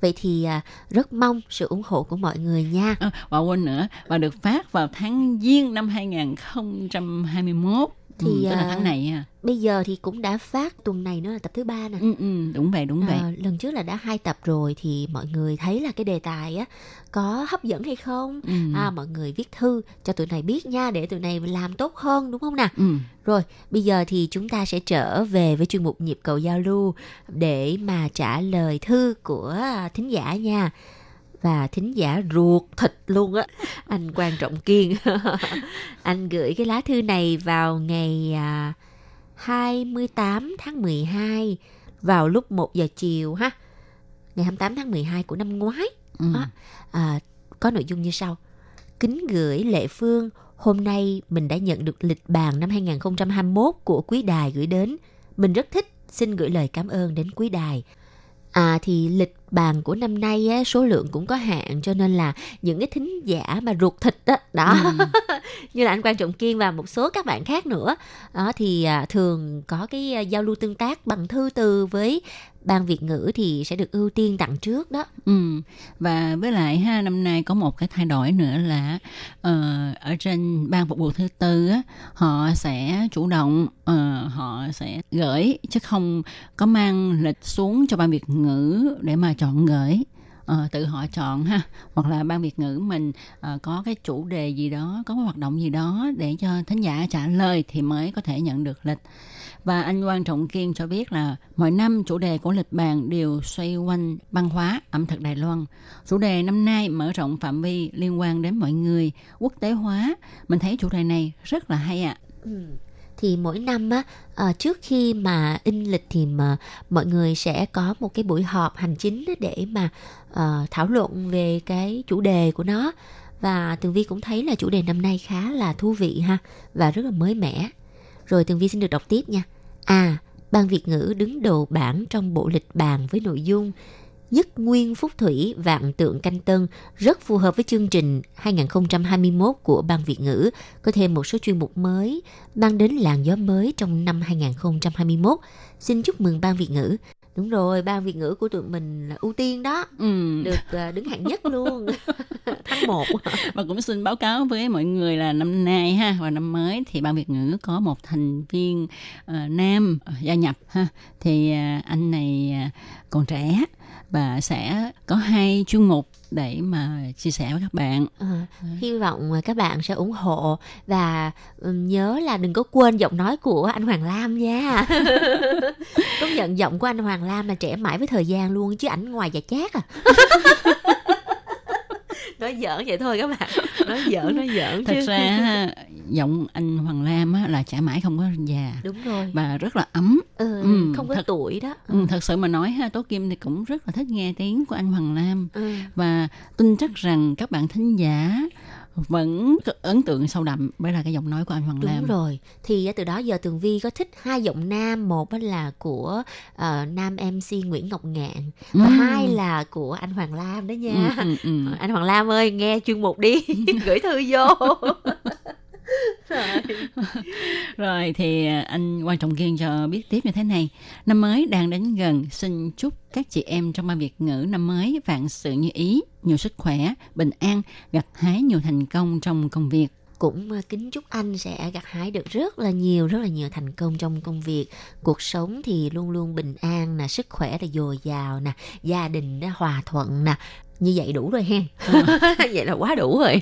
vậy thì à, rất mong sự ủng hộ của mọi người nha. À, và quên nữa và được phát vào tháng giêng năm 2021 thì ừ, tức là tháng này nha bây giờ thì cũng đã phát tuần này nữa là tập thứ ba nè. Ừ, ừ, đúng vậy đúng vậy. à, lần trước là đã hai tập rồi thì mọi người thấy là cái đề tài á có hấp dẫn hay không? Ừ. à mọi người viết thư cho tụi này biết nha để tụi này làm tốt hơn đúng không nào ừ. rồi bây giờ thì chúng ta sẽ trở về với chuyên mục nhịp cầu giao lưu để mà trả lời thư của thính giả nha và thính giả ruột thịt luôn á anh quan trọng kiên [LAUGHS] anh gửi cái lá thư này vào ngày à, 28 tháng 12 vào lúc 1 giờ chiều ha. Ngày 28 tháng 12 của năm ngoái. Ừ. Đó. À, có nội dung như sau. Kính gửi Lệ Phương, hôm nay mình đã nhận được lịch bàn năm 2021 của quý đài gửi đến. Mình rất thích, xin gửi lời cảm ơn đến quý đài. À thì lịch bàn của năm nay á, số lượng cũng có hạn cho nên là những cái thính giả mà ruột thịt đó, đó Ừ. [LAUGHS] như là anh Quan Trọng Kiên và một số các bạn khác nữa đó thì à, thường có cái à, giao lưu tương tác bằng thư từ với ban Việt ngữ thì sẽ được ưu tiên tặng trước đó. Ừ. Và với lại ha năm nay có một cái thay đổi nữa là ờ, ở trên ban phục vụ thứ tư á họ sẽ chủ động ờ, họ sẽ gửi chứ không có mang lịch xuống cho ban Việt ngữ để mà chọn gửi. À, tự họ chọn ha hoặc là ban Việt ngữ mình à, có cái chủ đề gì đó có cái hoạt động gì đó để cho thính giả trả lời thì mới có thể nhận được lịch và anh Quang Trọng Kiên cho biết là mỗi năm chủ đề của lịch bàn đều xoay quanh văn hóa ẩm thực Đài Loan. Chủ đề năm nay mở rộng phạm vi liên quan đến mọi người, quốc tế hóa. Mình thấy chủ đề này rất là hay ạ. Ừ. Thì mỗi năm á à, trước khi mà in lịch thì mà mọi người sẽ có một cái buổi họp hành chính để mà ờ, thảo luận về cái chủ đề của nó và Tường Vi cũng thấy là chủ đề năm nay khá là thú vị ha và rất là mới mẻ. Rồi Tường Vi xin được đọc tiếp nha. À, ban Việt ngữ đứng đầu bảng trong bộ lịch bàn với nội dung Nhất Nguyên Phúc Thủy Vạn Tượng Canh Tân rất phù hợp với chương trình 2021 của Ban Việt ngữ, có thêm một số chuyên mục mới, mang đến làn gió mới trong năm 2021. Xin chúc mừng Ban Việt ngữ. Đúng rồi, Ban Việt ngữ của tụi mình là ưu tiên đó, Ừ. được à, đứng hạng nhất luôn, [LAUGHS] tháng 1. Và cũng xin báo cáo với mọi người là năm nay ha và năm mới thì ban Việt ngữ có một thành viên ờ, nam ờ, gia nhập ha thì ờ, anh này ờ, còn trẻ và sẽ có hai chuyên mục để mà chia sẻ với các bạn. à, hy vọng các bạn sẽ ủng hộ và nhớ là đừng có quên giọng nói của anh Hoàng Lam nha. [LAUGHS] Công nhận giọng của anh Hoàng Lam là trẻ mãi với thời gian luôn chứ ảnh ngoài già chát à. [LAUGHS] nói giỡn vậy thôi các bạn. [LAUGHS] Nói giỡn nói giỡn Thật chứ. ra giọng anh Hoàng Lam á, là chả mãi không có già. Đúng rồi. Và rất là ấm. ừ, Ừ, không có thật- tuổi đó. Ừ, thật sự mà nói ha, Tố Kim thì cũng rất là thích nghe tiếng của anh Hoàng Lam. Ừ. và tin chắc rằng các bạn thính giả vẫn ấn tượng sâu đậm với là cái giọng nói của anh Hoàng Đúng Lam. rồi. Thì á, từ đó giờ Tường Vi có thích hai giọng nam, một là của ờ, nam MC Nguyễn Ngọc Ngạn và Ừm. hai là của anh Hoàng Lam đó nha. Ừ, ừ, ừ. Anh Hoàng Lam ơi, nghe chuyên mục đi, [LAUGHS] gửi thư vô. [LAUGHS] rồi. Rồi thì à, anh quan trọng kiên cho biết tiếp như thế này. Năm mới đang đến gần, xin chúc các chị em trong ban Việt ngữ năm mới vạn sự như ý, nhiều sức khỏe, bình an, gặt hái nhiều thành công trong công việc. Cũng à, kính chúc anh sẽ gặt hái được rất là nhiều, rất là nhiều thành công trong công việc. Cuộc sống thì luôn luôn bình an nè, sức khỏe là dồi dào nè, gia đình nó hòa thuận nè. Như vậy đủ rồi hen. [LAUGHS] [LAUGHS] vậy là quá đủ rồi.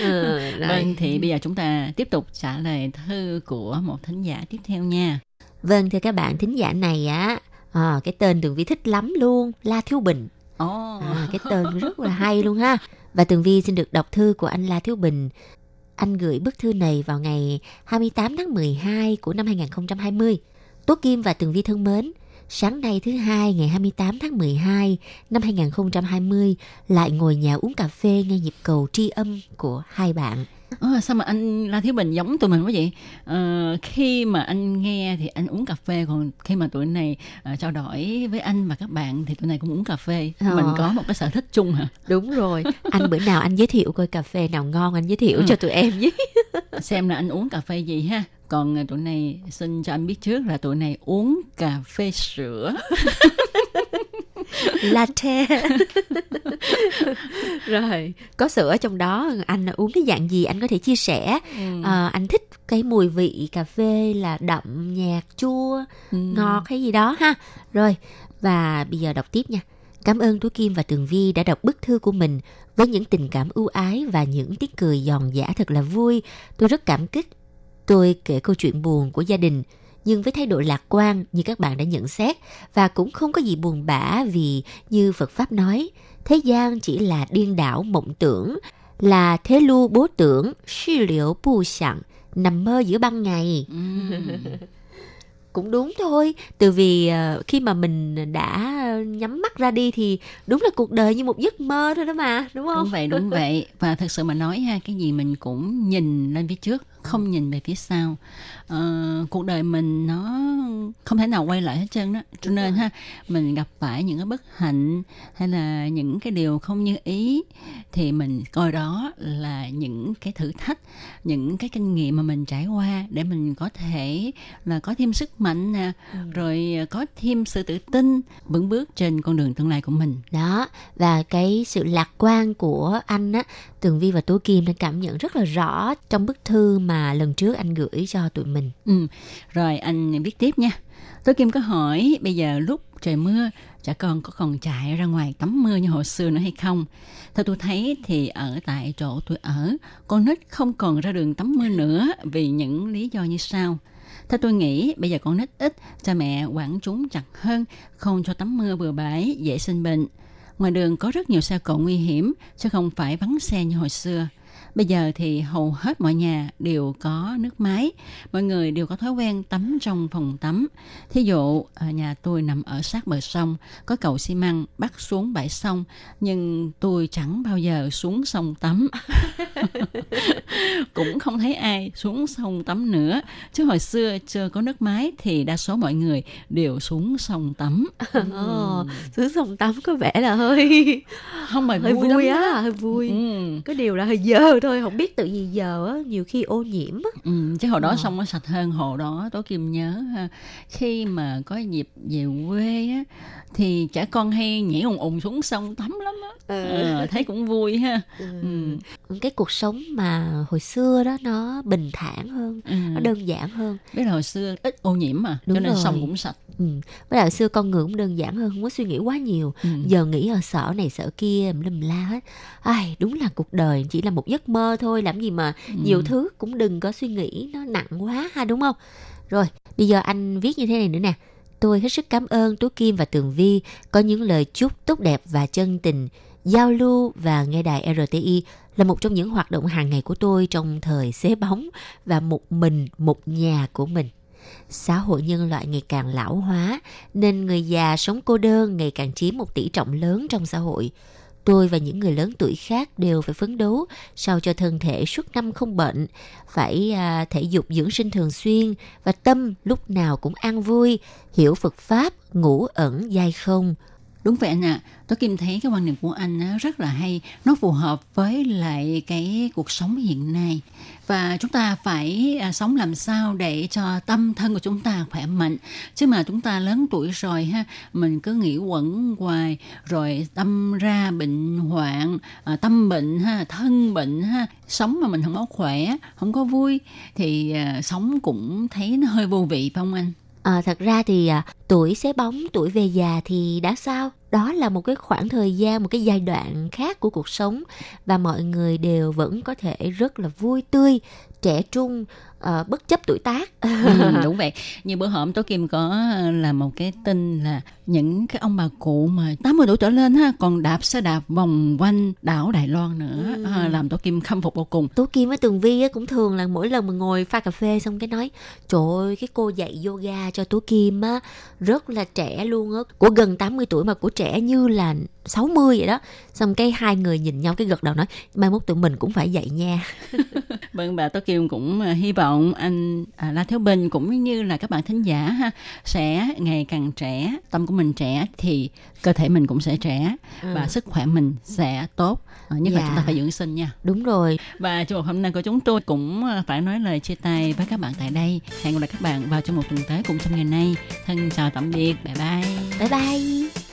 ừ, [LAUGHS] rồi. Vâng, thì bây giờ chúng ta tiếp tục trả lời thư của một thính giả tiếp theo nha. Vâng thưa các bạn thính giả này á à, cái tên Tường Vi thích lắm luôn La Thiếu Bình Ồ, à, cái tên rất là hay luôn ha và Tường Vi xin được đọc thư của anh La Thiếu Bình anh gửi bức thư này vào ngày 28 tháng 12 của năm 2020 Tố Kim và Tường Vi thân mến Sáng nay thứ hai, ngày 28 tháng 12 năm 2020 lại ngồi nhà uống cà phê nghe nhịp cầu tri âm của hai bạn. Ờ, sao mà anh La Thiếu Bình giống tụi mình quá vậy? Ờ, khi mà anh nghe thì anh uống cà phê, còn khi mà tụi này ờ, trao đổi với anh và các bạn thì tụi này cũng uống cà phê. Ờ. Mình có một cái sở thích chung hả? Đúng rồi, anh bữa nào anh giới thiệu coi cà phê nào ngon anh giới thiệu cho tụi em với. [LAUGHS] Xem là anh uống cà phê gì ha. Còn tụi này xin cho anh biết trước là tụi này uống cà phê sữa. [LAUGHS] latte [LAUGHS] rồi có sữa trong đó. Anh uống cái dạng gì anh có thể chia sẻ? Ừ. Ờ, anh thích cái mùi vị cà phê là đậm nhạt chua Ừ. ngọt hay gì đó ha. Rồi và bây giờ đọc tiếp nha. Cảm ơn tú kim và tường vi đã đọc bức thư của mình với những tình cảm ưu ái và những tiếng cười giòn giả thật là vui. Tôi rất cảm kích. Tôi kể câu chuyện buồn của gia đình nhưng với thái độ lạc quan như các bạn đã nhận xét và cũng không có gì buồn bã vì như Phật Pháp nói thế gian chỉ là điên đảo mộng tưởng là thế lưu bố tưởng, suy liệu bu sẵn, nằm mơ giữa ban ngày. [LAUGHS] Cũng đúng thôi từ vì ờ, khi mà mình đã nhắm mắt ra đi thì đúng là cuộc đời như một giấc mơ thôi đó mà đúng không? Đúng vậy đúng vậy. Và thật sự mà nói ha cái gì mình cũng nhìn lên phía trước không nhìn về phía sau. Ờ, cuộc đời mình nó không thể nào quay lại hết trơn đó. Cho nên ha mình gặp phải những cái bất hạnh hay là những cái điều không như ý thì mình coi đó là những cái thử thách những cái kinh nghiệm mà mình trải qua để mình có thể là có thêm sức mạnh nè rồi có thêm sự tự tin vững bước trên con đường tương lai của mình. Đó và cái sự lạc quan của anh á tường vi và tố kim đã cảm nhận rất là rõ trong bức thư mà lần trước anh gửi cho tụi mình Ừ, rồi anh viết tiếp nha. Tố Kim có hỏi bây giờ lúc trời mưa, trẻ con có còn chạy ra ngoài tắm mưa như hồi xưa nữa hay không? Theo tôi thấy thì ở tại chỗ tôi ở, con nít không còn ra đường tắm mưa nữa vì những lý do như sau. Theo tôi nghĩ bây giờ con nít ít, cha mẹ quản chúng chặt hơn, không cho tắm mưa bừa bãi, dễ sinh bệnh. Ngoài đường có rất nhiều xe cộ nguy hiểm, chứ không phải vắng xe như hồi xưa. Bây giờ thì hầu hết mọi nhà đều có nước máy, mọi người đều có thói quen tắm trong phòng tắm. Thí dụ, ở nhà tôi nằm ở sát bờ sông, có cầu xi măng bắt xuống bãi sông, nhưng tôi chẳng bao giờ xuống sông tắm. [LAUGHS] Cũng không thấy ai xuống sông tắm nữa. Chứ hồi xưa chưa có nước máy thì đa số mọi người đều xuống sông tắm. [LAUGHS] Ồ, xuống sông tắm có vẻ là hơi Không mà hơi vui, vui, á hơi vui Ừ. cái điều là hơi dơ thôi không biết tự gì giờ á nhiều khi ô nhiễm á Ừ, chứ hồi đó Ờ. sông nó sạch hơn hồi đó tố kim nhớ ha, khi mà có dịp về quê á thì trẻ con hay nhảy ùng ùng xuống sông tắm lắm á Ờ, thấy cũng vui ha ừ. cái cuộc sống mà hồi xưa đó nó bình thản hơn Ừ. nó đơn giản hơn biết là hồi xưa ít ô nhiễm mà Đúng cho nên rồi. sông cũng sạch ừ. với lại hồi xưa con người cũng đơn giản hơn không có suy nghĩ quá nhiều Ừ. giờ nghĩ ở sở này sở kia lum la hết ai đúng là cuộc đời chỉ là một giấc mơ thôi làm gì mà Ừ. nhiều thứ cũng đừng có suy nghĩ nó nặng quá ha đúng không rồi bây giờ anh viết như thế này nữa nè tôi hết sức cảm ơn tú kim và tường vi có những lời chúc tốt đẹp và chân tình. Giao lưu và nghe đài rti là một trong những hoạt động hàng ngày của tôi trong thời xế bóng và một mình một nhà của mình. Xã hội nhân loại ngày càng lão hóa, nên người già sống cô đơn ngày càng chiếm một tỷ trọng lớn trong xã hội tôi và những người lớn tuổi khác đều phải phấn đấu sao cho thân thể suốt năm không bệnh phải à, thể dục dưỡng sinh thường xuyên và tâm lúc nào cũng an vui hiểu phật pháp ngủ ẩn dai không đúng vậy anh ạ. Tôi Kim thấy cái quan điểm của anh rất là hay. Nó phù hợp với lại cái cuộc sống hiện nay. Và chúng ta phải à, sống làm sao để cho tâm thân của chúng ta khỏe mạnh. Chứ mà chúng ta lớn tuổi rồi ha, mình cứ nghĩ quẩn hoài, rồi tâm ra bệnh hoạn à, tâm bệnh ha, thân bệnh ha, sống mà mình không có khỏe, không có vui, thì à, sống cũng thấy nó hơi vô vị phải không anh? À, thật ra thì à, tuổi xế bóng, tuổi về già thì đã sao? Đó là một cái khoảng thời gian, một cái giai đoạn khác của cuộc sống và mọi người đều vẫn có thể rất là vui tươi, trẻ trung, ờ, bất chấp tuổi tác. [LAUGHS] ừ, đúng vậy như bữa hổm tố kim có là một cái tin là những cái ông bà cụ mà 80 tuổi trở lên ha còn đạp xe đạp vòng quanh đảo Đài Loan nữa Ừ. à, làm tố kim khâm phục vô cùng Tố Kim với Tường Vi á, cũng thường là mỗi lần mà ngồi pha cà phê xong cái nói Trời ơi cái cô dạy yoga cho Tố Kim á Rất là trẻ luôn á Của gần 80 tuổi mà của trẻ như là 60 vậy đó Xong cái hai người nhìn nhau cái gật đầu nói Mai mốt tụi mình cũng phải dạy nha [LAUGHS] vâng bà tố kim cũng à, hy vọng anh à, La Thiếu Bình cũng như là các bạn thính giả ha sẽ ngày càng trẻ tâm của mình trẻ thì cơ thể mình cũng sẽ trẻ Ừ. và sức khỏe mình sẽ tốt à, nhất là Dạ. chúng ta phải dưỡng sinh nha Đúng rồi Và chương mục hôm nay của chúng tôi cũng ờ, phải nói lời chia tay với các bạn tại đây. Hẹn gặp lại các bạn vào trong một tuần tới cùng trong ngày nay. Thân chào tạm biệt. Bye bye. Bye bye